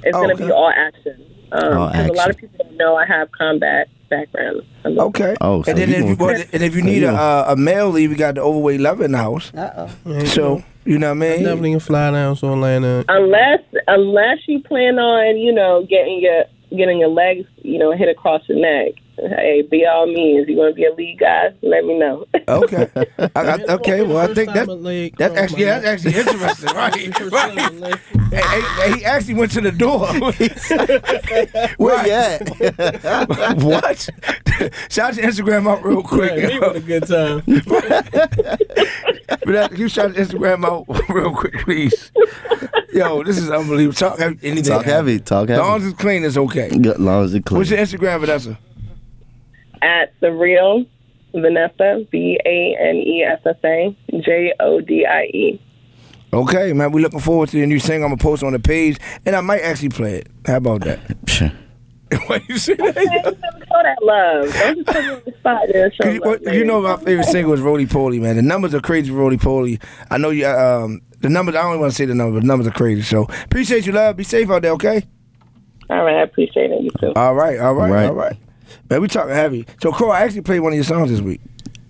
It's going to be all action. Um, All 'cause a lot of people don't know I have combat background. Okay. Oh, so and then you if you, well, and if you so need you a, uh, a male lead, we got the overweight lover in the house. Uh oh. So you know what I mean? Definitely can fly down to Atlanta. unless unless you plan on you know getting your getting your legs you know hit across your neck. Hey, be all means. You want to be a lead guy? Let me know. Okay. I, I, okay. Well, I think that that's actually yeah, that's actually interesting, right? right. Hey, hey, he actually went to the door. Where you at? what? Shout your Instagram out real quick. Yeah, he had a good time. but that, you shout Instagram out real quick, please. Yo, this is unbelievable. Talk heavy. Anything Talk heavy. Talk As heavy. long as it's clean, it's okay. As long as it clean. What's your Instagram, Vanessa? At the real Vanessa V A N E S S A J O D I E. Okay, man. We're looking forward to the new single. I'm gonna post on the page, and I might actually play it. How about that? Why you say that? Show that love. Don't just put me on the spot and show you, love. well, you know my favorite single is Roly Poly, man. The numbers are crazy, Roly Poly. I know you. Um, the numbers. I don't even want to say the numbers, but the numbers are crazy. So appreciate you, love. Be safe out there, okay? All right, I appreciate it. You too. All right, all right, Right. all right. Man, we talking heavy. So, Crow, I actually played one of your songs this week.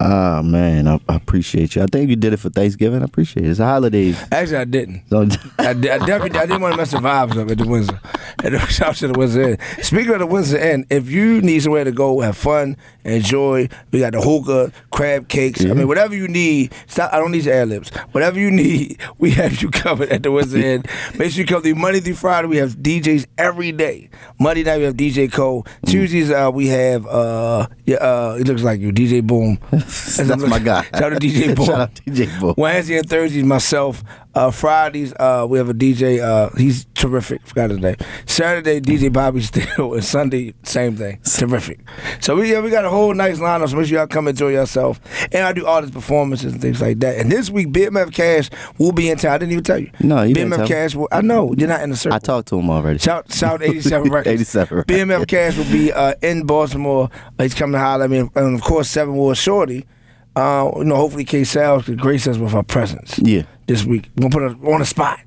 Ah man, I, I appreciate you. I think you did it for Thanksgiving. I appreciate it. It's a holiday. Actually, I didn't. So, I, did, I definitely I didn't want to mess the vibes up at the Windsor. And shout out to the Windsor Inn. Speaking of the Windsor Inn, if you need somewhere to go, have fun, enjoy, we got the hookah, crab cakes. I mean, whatever you need. Stop. I don't need your ad libs. Whatever you need, we have you covered at the Windsor Inn. Make sure you come through Monday through Friday. We have DJs every day. Monday night we have DJ Cole. Tuesdays uh, we have uh yeah uh it looks like you DJ Boom. That's my guy. Shout out to DJ Boy. Shout out DJ Boom. Wednesday and Thursdays, myself. Uh, Fridays, uh, we have a DJ. Uh, he's terrific. Forgot his name. Saturday, DJ Bobby Steele, and Sunday, same thing. Terrific. So we yeah, we got a whole nice lineup. So make sure y'all come enjoy yourself. And I do artist performances and things like that. And this week, BMF Cash will be in town. I didn't even tell you. No, you didn't BMF tell me. Cash. Will, I know you're not in the circle. I talked to him already. Shout, shout 87 Records. 87 Records. BMF Cash will be uh, in Baltimore. He's coming to holler at me. And of course, Seven War Shorty. Uh, you know, hopefully K Sales could grace us with her presence Yeah. this week. We're gonna put her on the spot.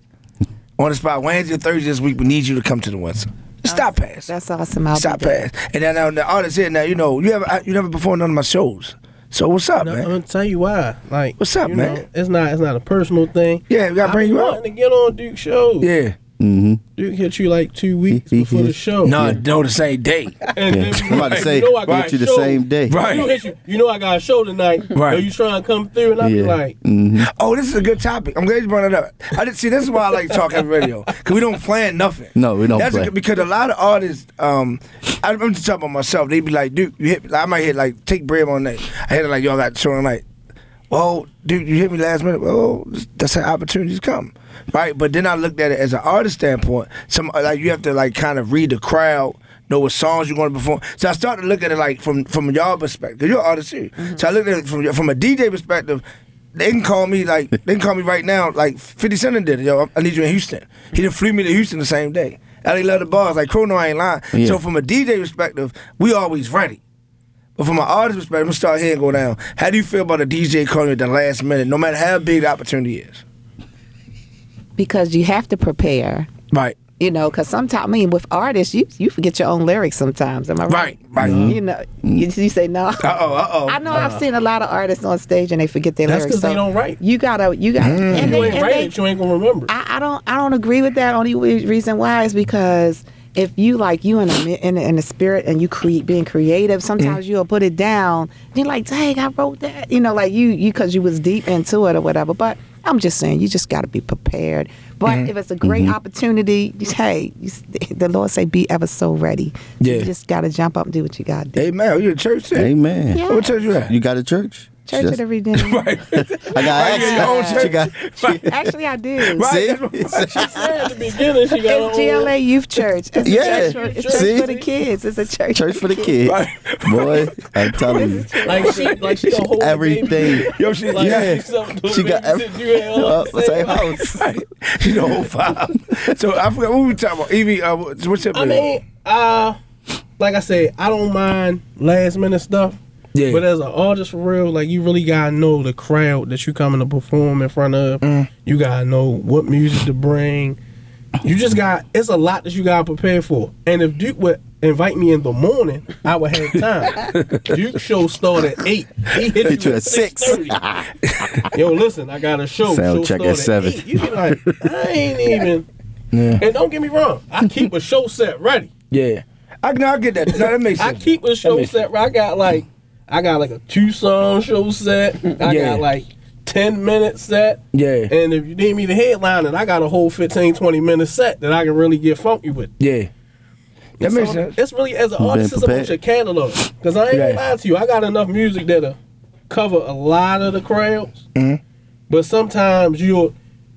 on the spot. Wednesday and Thursday this week, we need you to come to the Windsor. Stop pass. That's awesome. I'll Stop pass. And then now the artist here, now you know, you ever you never performed none of my shows. So what's up, No, I'm gonna tell you why. Like, What's up, man? know, it's not. It's not a personal thing. Yeah, we gotta I bring you wanting out. to get on Duke shows. Yeah. Mm-hmm. Duke hit you like two weeks before the show. No, no, the same day. And Yeah. then I'm about to say, you know I got hit you the show. same day. Right. You know, hit you, you know I got a show tonight. Right. Are you trying to come through? And I be Yeah. like, Mm-hmm. Oh, this is a good topic. I'm glad you brought it up. I didn't see. This is why I like talking radio because we don't plan nothing. No, we don't That's play. A, because a lot of artists, um, I- I'm just talking about myself. They be like, dude, you hit. I might hit like take bread on that. I hit it like y'all got show on like, Oh, well, dude, you hit me last minute. Well, that's how opportunities come, right? But then I looked at it as an artist standpoint. Some like you have to like kind of read the crowd. Know what songs you're going to perform. So I started to look at it like from from y'all perspective. You're an artist too. Mm-hmm. So I looked at it from from a DJ perspective. They can call me like they can call me right now like 50 Cent did. Yo, I need you in Houston. He done flew me to Houston the same day. LA love the bars like Chrono ain't lying. Yeah. So from a DJ perspective, we always ready. But from an artist perspective, I'm gonna start here and go down. How do you feel about a DJ calling you at the last minute, no matter how big the opportunity is? because you have to prepare. Right. You know, because sometimes I mean, with artists, you you forget your own lyrics sometimes. Am I right? Right, right. You know, you, you say no. Uh oh, uh oh. I know I've seen a lot of artists on stage and they forget their lyrics. That's lyrics. 'cause they don't write. You gotta, you gotta. Mm. And you they, ain't write they- it, you ain't gonna remember. I, I don't, I don't agree with that. Only reason why is because if you like you in a in, a- in the spirit and you create being creative, sometimes mm. you'll put it down. And you're like, dang, I wrote that. You know, like you you because you was deep into it or whatever. But I'm just saying, you just got to be prepared. But mm-hmm. if it's a great mm-hmm. opportunity, just, hey, you, the Lord say, be ever so ready. Yeah. You just got to jump up and do what you got to do. Hey man, oh, you at church too? Amen. Yeah. What church you at? You got a church? Church Just- at every day. right. I got Right, yeah, your own access. She. Actually, I did. Right. See? said at the beginning she got It's GLA Youth Church. It's Yeah. church, for, it's church See? for the kids. It's a church. Church for the kids. Boy, I'm telling you. Like she, like she gonna hold the Everything. Yo, she, Like, Yeah. something to She got baby every- said, "You ain't all Uh, the same same house." house. right. You know, whole five. So I forgot what we were talking about. Evie, uh, what's what's your I mean, uh, like I said, I don't mind last minute stuff. Yeah. But as an artist for real, like you really gotta know the crowd that you coming to perform in front of. Mm. You gotta know what music to bring. You just got it's a lot that you gotta prepare for. And if Duke would invite me in the morning, I would have time. Duke show start at eight. He hit, Hit you at six. Yo, listen, I got a show. Sound show check start at seven. You be like, I ain't even. Yeah. And don't get me wrong, I keep a show set ready. Yeah. I no, I get that. No, that makes sense. I keep a show set. I got like, I got like a two song show set. I Yeah. got like ten minute set. Yeah. And if you need me to headline it, I got a whole 15, 20 minute set that I can really get funky with. Yeah. That So, makes sense. It's really as an Been artist, it's about prepared. your catalog. Because I ain't Yeah. gonna lie to you, I got enough music that'll cover a lot of the crowds. Mm-hmm. But sometimes you'll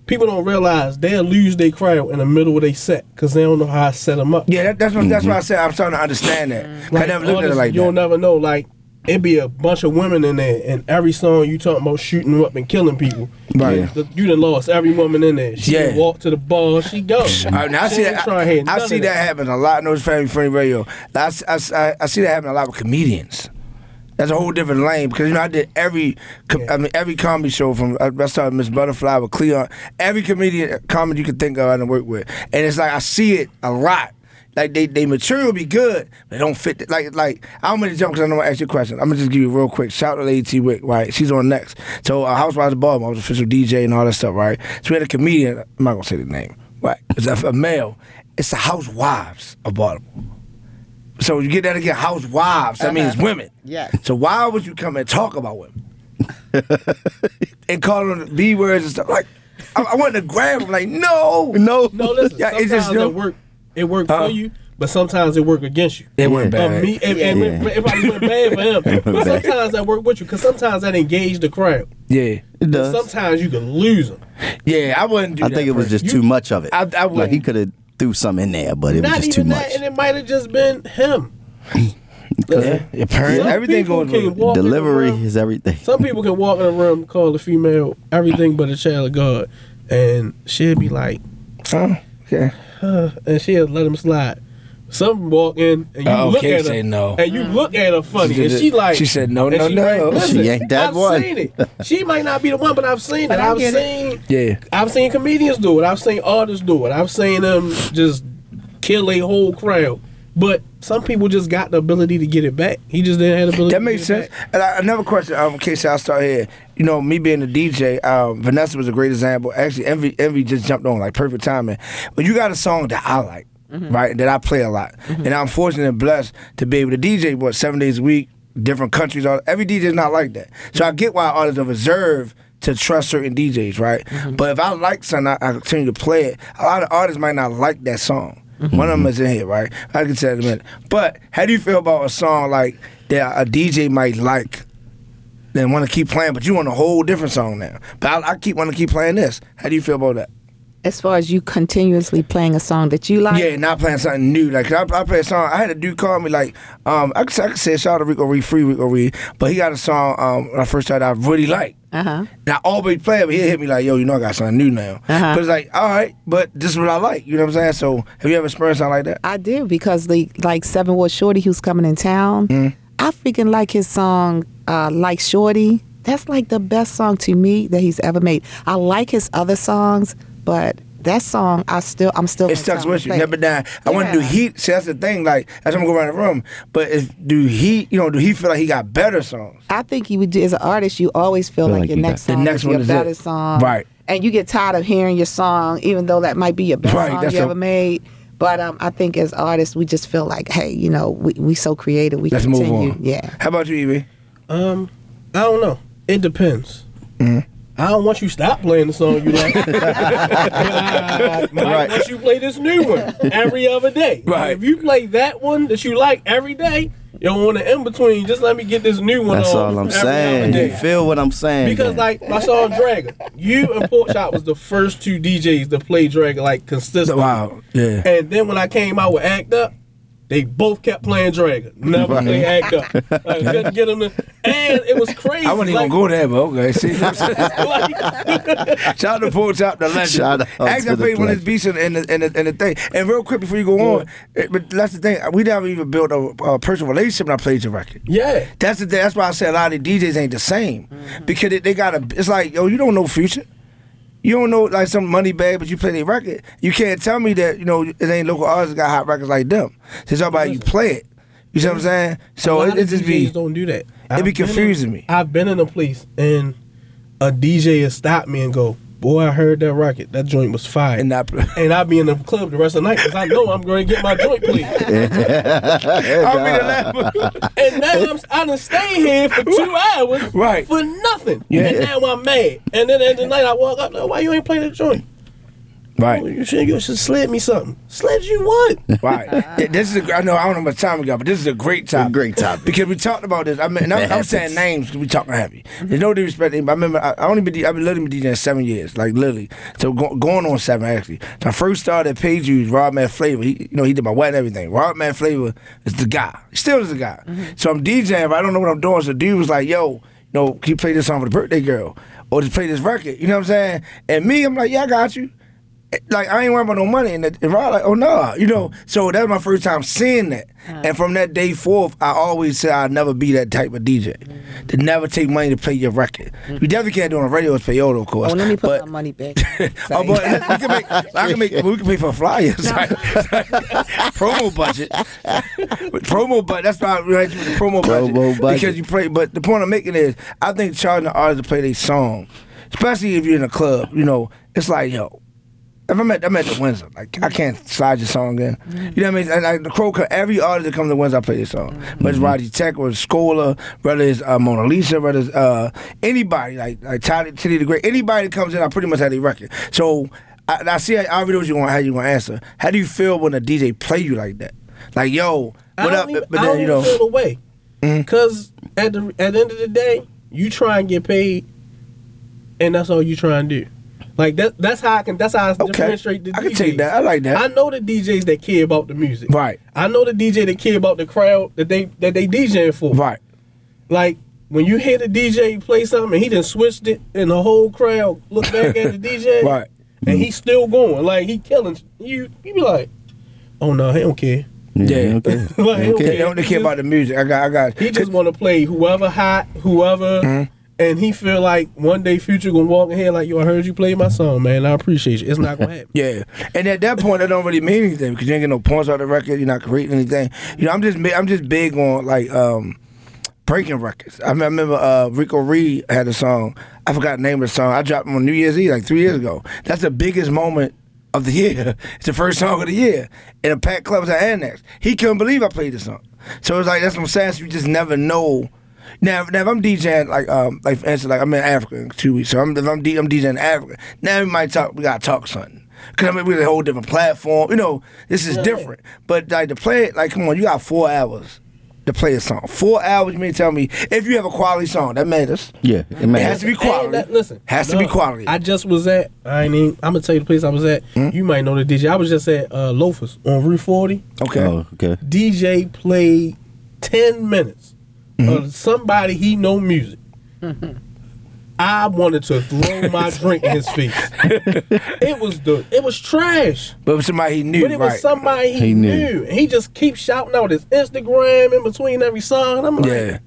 people don't realize they'll lose their crowd in the middle of their set because they don't know how I set them up. Yeah, that, that's what that's why I said I'm starting to understand that. I never looked at it like you'll that. never know. Like it be a bunch of women in there, and every song you talking about shooting them up and killing people. Right. The- You done lost every woman in there. She Yeah. yeah. walk to the bar, she go. All right, now I She see that. trying to hear I, I see of that happen a lot. in those family friendly radio. I, I, I, I see that happen a lot with comedians. That's a whole different lane because you know I did every, com- I mean every comedy show from uh, I I started Miss Butterfly with Cleon. Every comedian uh, comedy you could think of I done work with, and it's like I see it a lot. Like they they material be good, but they don't fit. The, like like I'm gonna jump because I know I ask you a question. I'm gonna just give you real quick. Shout out to Lady T Wick, right? She's on next. So uh, Housewives of Baltimore, I was official DJ and all that stuff, right? So we had a comedian. I'm not gonna say the name, right? It's a, a male. It's the Housewives of Baltimore. So you get that again, Housewives. That means Uh-huh. women. Yeah. So why would you come and talk about women and call them b words and stuff? Like I, I wanted to grab them. Like no, no, No, listen. Yeah, sometimes it's just, you know- it work. It worked Huh? for you, but sometimes it worked against you. It went Uh, bad. me, and, and Yeah. it, it went bad for him. but bad. sometimes that work with you because sometimes that engage the crowd. Yeah, It does. sometimes you can lose them. yeah. I wouldn't do that. I that. think it was person. just too much of it. I- I like he could have threw some in there, but it was Not just too even much. that, and it might have just been him. Yeah, your parents, Some everything people goes can walk Delivery room- is everything. Some people can walk in a room, call a female everything but a child of God, and she'll be like, Oh, okay. Huh, and she'll let him slide. Some walk in and you Oh, look can't at her, say no. and you look at her funny, She and did she it. like, She said no, and no, she no. like, Listen, She ain't that I've one. seen it. She might not be the one, but I've seen it. I I've get seen, Yeah, I've seen comedians do it. I've seen artists do it. I've seen them just kill a whole crowd. But some people just got the ability to get it back. He just didn't have the ability. that to makes get it sense. back. And I, another question, um, in case I start here. You know, me being a DJ, um, Vanessa was a great example. Actually, Envy, Envy just jumped on like perfect timing. But you got a song that I like, mm-hmm. right? That I play a lot, mm-hmm. and I'm fortunate and blessed to be able to DJ what seven days a week, different countries. All every DJ is not like that. So I get why artists are reserved to trust certain DJs, right? Mm-hmm. But if I like something, I, I continue to play it. A lot of artists might not like that song. One of them is in here, right? I can tell in a minute. But how do you feel about a song like that a DJ might like? Then want to keep playing, but you want a whole different song now. But I, I keep want to keep playing this. How do you feel about that? As far as you continuously playing a song that you like, Yeah, not playing something new. Like I, I play a song. I had a dude call me like, um, I could, I could say shout out to Rico Reed, free Rico Reed, but he got a song um, when I first started I really like. uh huh. And I always play it, but he hit me like, yo, you know I got something new now. Uh-huh. But it's like, all right, but this is what I like. You know what I'm saying? So have you ever experienced something like that? I did because the like Seven Ward Shorty who's coming in town. Mm-hmm. I freaking like his song uh, "Like Shorty." That's like the best song to me that he's ever made. I like his other songs, but that song I still I'm still It gonna stuck with you, play never it. died. I want to do heat. See, that's the thing. Like, that's what I'm going around the room. But if do he, you know, do he feel like he got better songs? I think you would do as an artist. You always feel, Feel like, like your you next got- song The next is one your is better it. song, Right. And you get tired of hearing your song, even though that might be your best Right, song you a- ever made. But um, I think as artists, we just feel like, hey, you know, we we so creative. We Let's move continue. on. Yeah. How about you, Evie? Um, I don't know. It depends. I don't want you to stop playing the song you like. I might Right. want you play this new one every other day. Right. If you play that one that you like every day, you don't want to in between. Just let me get this new one That's on all I'm saying. You feel what I'm saying? Because man. like my song Dragon, you and Pork Chop was the first two DJs to play Dragon like consistently. Wow. Yeah. And then when I came out with Act Up, they both kept playing Dragon. Never Right. play Act Up. I couldn't get them to, and it was crazy. I wasn't even like, gonna go there, but okay. See, shout out to Pork Chop, the legend. Shout out Actually, I to the played one of his legend. beats in, in, the, in, the, in the thing. And real quick before you go on, eh, but that's the thing. We never even built a, a personal relationship when I played your record. Yeah. That's the thing. That's why I say a lot of the DJs ain't the same because they, they got a. It's like yo, you don't know future. You don't know like some money bag, but you play their record. You can't tell me that you know it ain't local artists got hot records like them. It's all about you play it. You see what I'm saying? So it, it just be don't do that. it be been in- confusing me. I've been in a place and a DJ has stopped me and go, "Boy, I heard that rocket. That joint was fire." And not and I be in the club the rest of the night because I know I'm going to get my joint played. I'll be the last. and now I'm I done stay here for two hours Right. for nothing. Yeah. And now I'm mad. And then at the night I walk up, like, why you ain't playing the joint? Right. Oh, you should you should slid me something. Slid you what? Right. This is a, I know I don't know how much time we got, but this is a great topic. great topic. Because we talked about this. I mean, and I'm, It I'm saying names because we talking heavy. Mm-hmm. There's no disrespect. to anybody. I remember I, I only been I've been literally been DJing seven years, like literally. So go, going on seven actually. So I first started at Page Use, Rob Man Flavor. He you know he did my wedding and everything. Rob Man Flavor is the guy. He still is the guy. Mm-hmm. So I'm DJing, but I don't know what I'm doing. So dude was like, yo. You know, can you play this song for the birthday girl? Or just play this record, you know what I'm saying? And me, I'm like, yeah, I got you. Like I ain't worrying about no money. And, the, and Rod like, oh no, you know. So that was my first time seeing that. And from that day forth, I always said I'd never be that type of DJ. Mm-hmm. To never take money to play your record. Mm-hmm. You definitely can't do it on radio. It's payola, of course. Oh, let me put but, my money back. Oh, but we can make, I can make, we can pay for flyers. right? promo budget. Promo budget. That's we right with the promo, budget. budget. Because you play. But the point I'm making is, I think charging the artist to play their song, especially if you're in a club, you know, it's like yo. If I'm at, I'm at the Windsor, like I can't slide your song in. You know what I mean? And like the Crow, every artist that comes to Windsor, I play their song. Whether it's Roddy Tech or Scola, whether it's uh, Mona Lisa, whether it's uh, anybody like like Teddy, Teddy the Great, anybody that comes in, I pretty much have their record. So I, I see. I already know what you want. How you to answer? How do you feel when a DJ play you like that? Like yo, what up? even- but I then don't you know, feel the way. Cause at the at the end of the day, you try and get paid, and that's all you try and do. Like that. That's how I can. That's how I differentiate the DJ. I DJs. can take that. I like that. I know the DJs that care about the music. Right. I know the DJ that care about the crowd that they that they DJing for. Right. Like when you hear the DJ play something and he done switched it, and the whole crowd look back at the DJ. Right. And he's still going. Like he killing you. You be like, oh no, he don't care. Yeah, okay. Like, he They don't care. care about the music. I got, I got. He just want to play whoever hot, whoever, Mm-hmm. And he feel like one day Future gonna walk in here like, yo, I heard you play my song, man. I appreciate you. It's not gonna happen. Yeah, and at that point, that don't really mean anything because you ain't get no points on the record. You're not creating anything. You know, I'm just, I'm just big on like um, breaking records. I, me- I remember uh, Rico Reed had a song. I forgot the name of the song. I dropped him on New Year's Eve like three years ago. That's the biggest moment of the year. It's the first song of the year And a packed club at Annex. He couldn't believe I played the song. So it's like that's what I'm saying. So you just never know. Now, now if I'm DJing like um like for instance like I'm in Africa in two weeks, so I'm if I'm, D, I'm DJing in Africa. Now we might talk. We gotta talk something. Cause I mean we're a whole different platform. You know this is different. But like to play it like come on, you got four hours to play a song. Four hours. You mean tell me if you have a quality song that matters. Yeah, it matters. It has to be quality. Ain't that- listen, has to be quality. I just was at. I ain't even. I'm gonna tell you the place I was at. Hmm? You might know the DJ. I was just at uh, Loafers on Route 40. Okay. Oh, okay. DJ played ten minutes Mm-hmm. of somebody he know music. I wanted to throw my drink in his face. it was the. It was trash. But it was somebody he knew, But it was right? somebody he, He knew. knew. And he just keeps shouting out his Instagram in between every song. And I'm like, Yeah.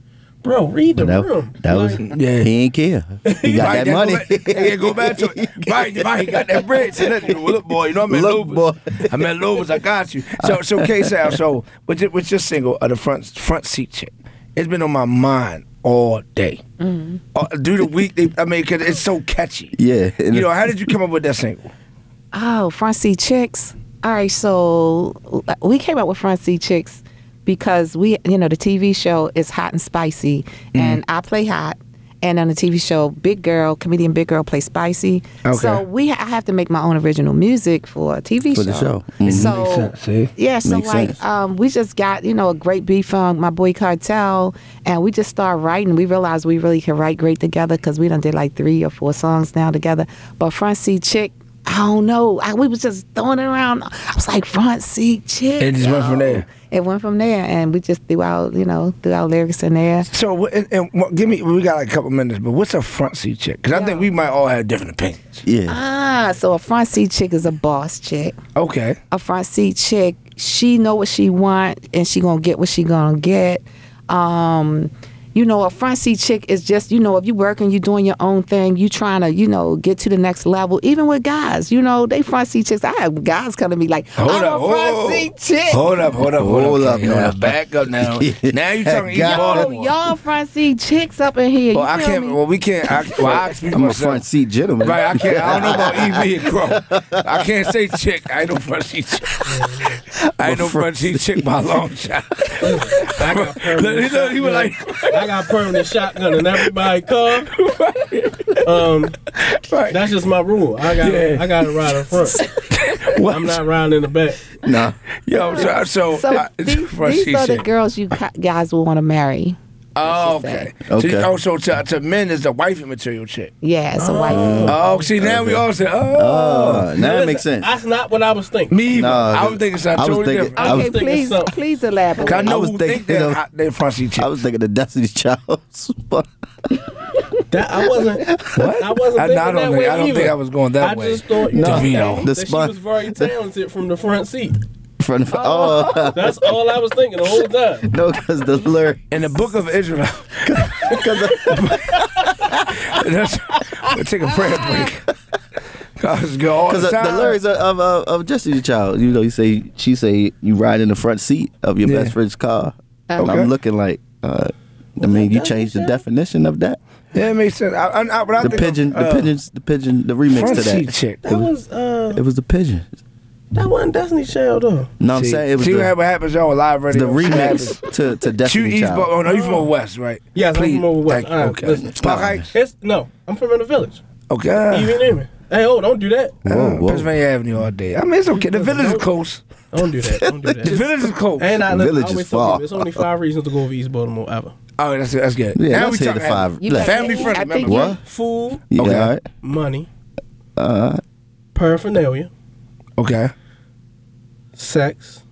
bro, read the That, room. that was Yeah. he ain't care. He got Right, that money. Go back, yeah, go back to it. Right, right. He got that bread. So that, well, look, boy, you know I'm at Look, Lovers. I'm at Lovers. I got you. So, so K Sal. So, with your, with your single, uh, the front front seat chick, it's been on my mind all day. Uh, do the week. They, I mean, cause it's so catchy. Yeah. You know, how did you come up with that single? Oh, front seat chicks. All right, so we came up with front seat chicks because we, you know, the TV show is hot and spicy, Mm-hmm. and I play hot. And on the TV show, Big Girl, comedian Big Girl plays spicy. Okay. So we, I have to make my own original music for a TV For show. the show. Mhm. So Makes sense, see? yeah, so Makes like sense. um, we just got you know a great beat from my boy Cartel, and we just started writing. We realized we really can write great together because we done did like three or four songs now together. But front seat chick, I don't know. I, we was just throwing it around. I was like front seat chick. It just went from there. It went from there, and we just threw out you know threw out lyrics in there. So, and, and what, give me. We got like a couple minutes, but what's a front seat chick? Because I think we might all have different opinions. Yeah. Ah, so a front seat chick is a boss chick. Okay. a front seat chick she know what she want and she gonna get what she gonna get um you know a front seat chick is just you know if you working you doing your own thing you trying to you know get to the next level even with guys you know they front seat chicks i have guys coming to me like Hold i'm up, a front whoa. seat chick Hold up, hold up, hold, Hold up. up now. up. Back up now. now you talking East God. Yo, Baltimore. y'all front seat chicks up in here Well, you I can't. me? Well, we can't. I, well, I speak I'm a front seat gentleman. Right, I can't. I don't know about EV and Crow. I can't say chick. I ain't no front seat chick. I ain't no front seat chick by a long shot. I got permanent Look, he was like, I got permanent shotgun in everybody car. Um, right. that's just my rule. I got Yeah. I got to ride in front. What? I'm not riding in the back. Nah. Yo, so, so, so I, these, these are the girls you guys will want to marry Oh, okay. Okay. So, oh, so to, to men is the wifey material chick. yeah it's a white oh. oh, see now we all say, oh. Oh, now Listen, it makes sense. That's not what I was thinking. Me. No, I was thinking something totally thinking- different. I was okay thinking please something. please elaborate 'Cause I know I was who thinking, think they're, you know, hot, they're front seat chick. I was thinking of Destiny's Child. That I wasn't. What? I wasn't. I- I thinking don't that think- way I don't either. think I was going that I way. I just thought you No. know, DeVito. that The she was very talented from the front seat. From the, oh, That's all I was thinking the whole time. no, because the lyric. In the book of Israel. Because that's, we'll take a prayer break. God's go all Because the the, time. lyrics of, of, of, of Destiny's Child, you know, you say she say you ride in the front seat of your Yeah. best friend's car. And Okay. I'm looking like, uh, I mean, you changed the definition of that. Yeah, it makes sense. I, I, I, but I The think pigeon, uh, the pigeons, the pigeon, the remix front to seat that. chick. That was uh, It was the pigeon. That wasn't Destiny's Child though. No, I'm See- saying it was see the, what happens on live it's the remix to to Two Destiny East, Child. but oh no, you from over West, right? Yes, I'm Please. from over west. Thank you. All right, okay. listen. Park It's no, I'm from in the village. Okay. Even in me. Hey, oh, don't do that. Uh, Whoa, whoa. Pennsylvania Avenue all day. I mean, it's okay. The village is close. Don't do that. Don't do that. The village is close. And I, The village I is always tell far. people, It's only five reasons to go over East Baltimore ever. Oh, that's that's good. Yeah, Now let's we hear the talking- five. You Family friendly, I think remember? you- What? Food, Yeah, Okay. money, Uh, paraphernalia, Okay. sex,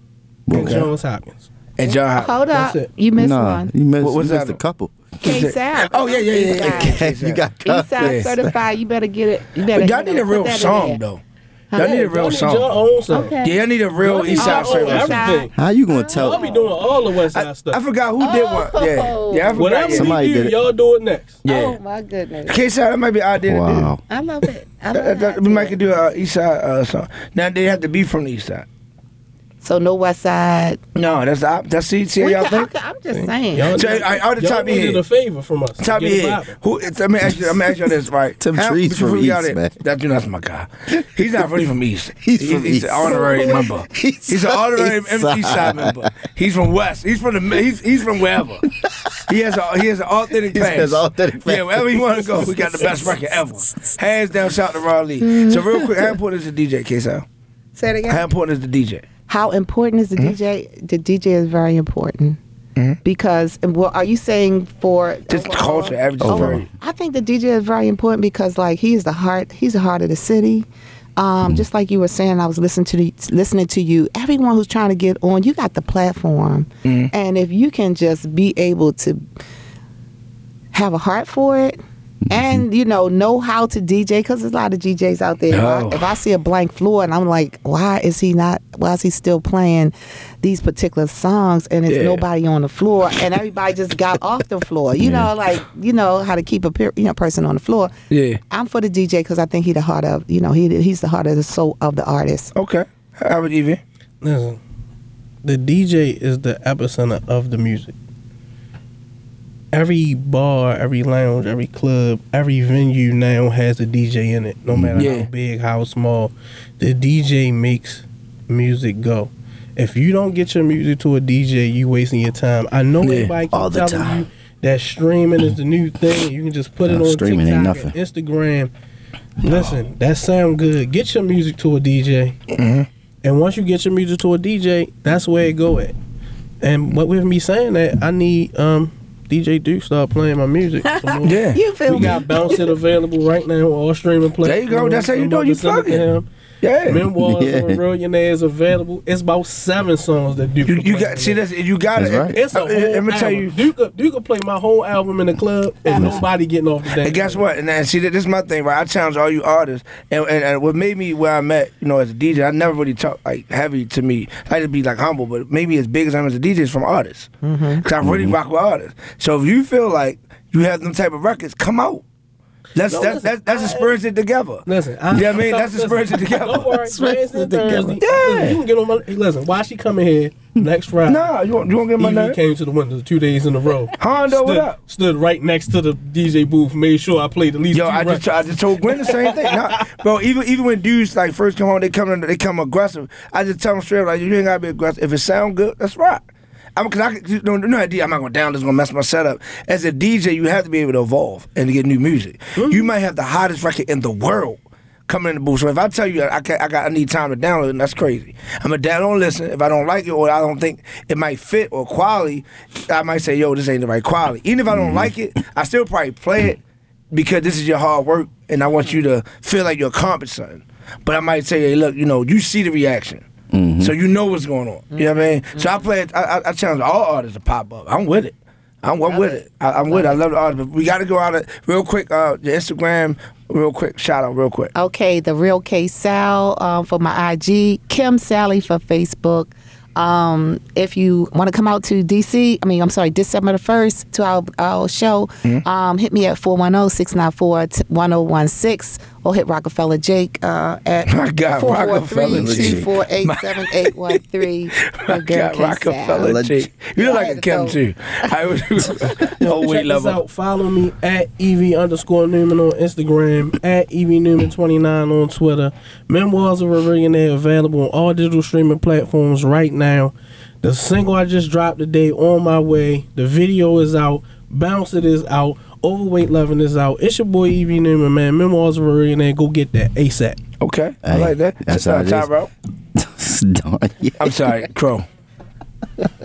and Okay. Johns Hopkins. And John Hopkins. Hold up. That's it. You missed nah, one. you missed, What- what's you missed that? a couple. K Sal. Oh yeah, yeah, yeah, yeah. yeah. you got East cut. Side Yeah. certified. You better get it. You better. But y'all you need better a real that in song there. though. Huh? Y'all need a real need song. your own. Okay. Yeah, y'all need a real Y'all East Side your own service. everything. How you gonna Y'all tell? be doing all the West Side I, stuff. I forgot who did one. Yeah, yeah. I forgot. Whatever Somebody we do, did it. y'all do it next. yeah. Oh my goodness. K Side, that might be our idea to do. Wow. I love it. I That- love that- that. we might could do a East Side uh, song. Now they have to be from the East Side. So no West Side. No, that's the op- that's see, see how y'all think. I can- I'm just saying. Y'all, So, I- I- the y'all top of needed a favor from us. Top of your it head. Who? It's, let me ask you. Let me ask you this, right? Tim How- trees from East, it, man. That you know, that's my guy. He's not really from East. He's from he's East. an honorary member. He's He's an honorary East East side. side member. He's from West. He's from the. He's he's from wherever. He has a he has an authentic He pass. has authentic Yeah, pass. wherever you want to go, we got the best record ever. Hands down, shout to Raleigh. So real quick, how important is the DJ, K-Sal? Say it again. How important is the DJ? How important is the Hmm? DJ? The DJ is very important because. Well, are you saying for Just culture, average Oh. I think the DJ is very important because, like, he is the heart. He's the heart of the city. Um, Just like you were saying, I was listening to the, listening to you. Everyone who's trying to get on, you got the platform, and if you can just be able to have a heart for it, and you know know how to DJ, because there's a lot of DJs out there. If I- Oh. If I see a blank floor and I'm like, why is he not? Why is he still playing these particular songs? And it's Yeah. nobody on the floor, and everybody just got off the floor. You know, like you know how to keep a per- you know person on the floor. Yeah. I'm for the DJ because I think he the heart of you know he he's the heart of the soul of the artist. Okay. How about Evie? Listen, the DJ is the epicenter of the music. Every bar, every lounge, every club, every venue now has a DJ in it. No matter Yeah. how big, how small, the DJ makes music go. If you don't get your music to a DJ, you wasting your time. I know Yeah, everybody keep all the telling time. you that streaming is the new thing. You can just put it on streaming ain't TikTok and nothing. Instagram. Listen, that sound good. Get your music to a DJ. Mm-hmm. And once you get your music to a DJ, that's where it go at. And what with me saying that, I need um DJ Duke start playing my music. Yeah. You feel we me? got Bounce It available right now on all streaming platforms. There you go. That's how you I'm know you to send it to plugging. him. Yeah. Memoirs Yeah. on Millionaires available. It's about seven songs that Duke. You, can you play got see there. that's you got That's it. right. It's a Uh, whole Let me tell you. Duke, could- Duke could play my whole album in the club and nobody getting off the dance. And guess what? And then, see, this is my thing, right? I challenge all you artists, and, and, and what made me where I'm at, you know, as a DJ, I never really talk like heavy to me. I just be like humble, but maybe as big as I'm as a DJ is from artists, because I really rock with artists. So if you feel like you have them type of records, come out. Let's No, that's listen, that's that's I- a spurs it together. Listen, you know what I mean? That's a listen, it together. Don't worry, Wednesday, it together. Yeah. You can get on my. Listen, why she coming here next Friday? Nah, you won't, you won't get my Evie name. came to the window two days in a row. Hondo, what up? Stood right next to the DJ booth, made sure I played at least Yo, two I just I just told Gwen the same thing. Nah, bro, even even when dudes like first come home, they come in, they come aggressive. I just tell them straight like you ain't gotta be aggressive. If it sound good, that's right. I'm cause I you know, no idea. I'm not going down. This is gonna mess my setup. As a DJ, you have to be able to evolve and to get new music. Hmm. You might have the hottest record in the world coming in the booth. So if I tell you I can I got I need time to download it, that's crazy. I'm a down don't listen. If I don't like it or I don't think it might fit or quality, I might say, yo, this ain't the right quality. Even if I don't mm-hmm. like it, I still probably play it because this is your hard work and I want you to feel like you're accomplished something. But I might say, hey, look, you know, you see the reaction. So you know what's going on. You know what I mean? So I play it, I, I, I challenge all artists to pop up. I'm with it. I'm, I'm with it. I, I'm with it. I love the artist. But we got to go out of, real quick. Uh, your Instagram, real quick. Shout out, real quick. Okay, the real K Sal um, for my IG, Kim Sally for Facebook. Um, if you want to come out to DC, I mean, I'm sorry, December the 1st to our, our show, Mm-hmm. um, hit me at 410 694 1016 or hit Rockefeller Jake uh, at My God, Rockefeller Jake. 248 7813. I got Rockefeller Jake. You look like a Kim too. I was Yo, oh wait, level. out. Follow me at EV underscore Newman on Instagram, at EV Newman29 on Twitter. Memoirs of a Millionaire available on all digital streaming platforms right now. The single I just dropped today, On My Way. The video is out. Bounce It is out. Overweight Loving is out. It's your boy EV Newman, man. Memoirs of a Millionaire. Go get that ASAP. Okay, I like that. that's Uh, how it is. Tyro. I'm sorry, Crow.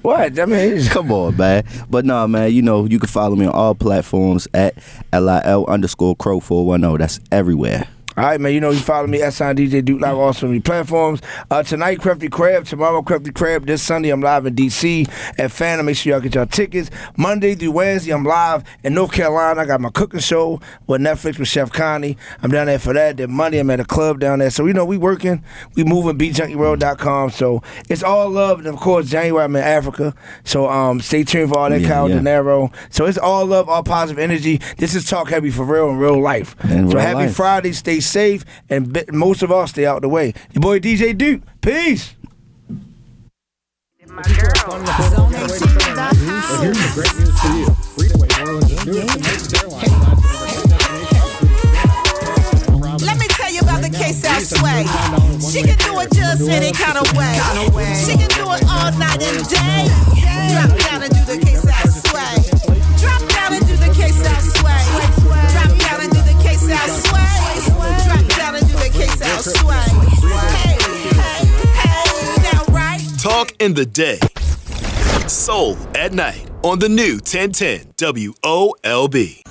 What? I mean, come on, man. But no, man. You know, you can follow me on all platforms at lil underscore crow four one zero. That's everywhere. All right, man. You know you follow me at Sign DJ Duke Live also on the platforms. Uh, tonight, Crafty Crab. Tomorrow, Crafty Crab. This Sunday, I'm live in DC at Phantom. Make sure y'all get y'all tickets. Monday through Wednesday, I'm live in North Carolina. I got my cooking show with Netflix with Chef Connie. I'm down there for that. Then Monday, I'm at a club down there. So you know we working. We moving. BeatJunkieWorld.com. So it's all love. And of course, January I'm in Africa. So um, stay tuned for all that Yeah, Kyle yeah. De Niro. So it's all love, all positive energy. This is talk heavy for real in real life. In so real happy life. Friday. Stay safe, and bi- most of all, stay out the way. Your boy DJ Duke. Peace. Let me tell you about the K-South sway. She can do it just any kind of way. She can do it all night and day. Drop down and do the K-South sway. Drop down and do the K-South sway. Drop down and do the K-South sway. Drop down and do the K-South sway. Hey, hey, hey, now right? Talk in the day. Soul at night on the new 1010 WOLB.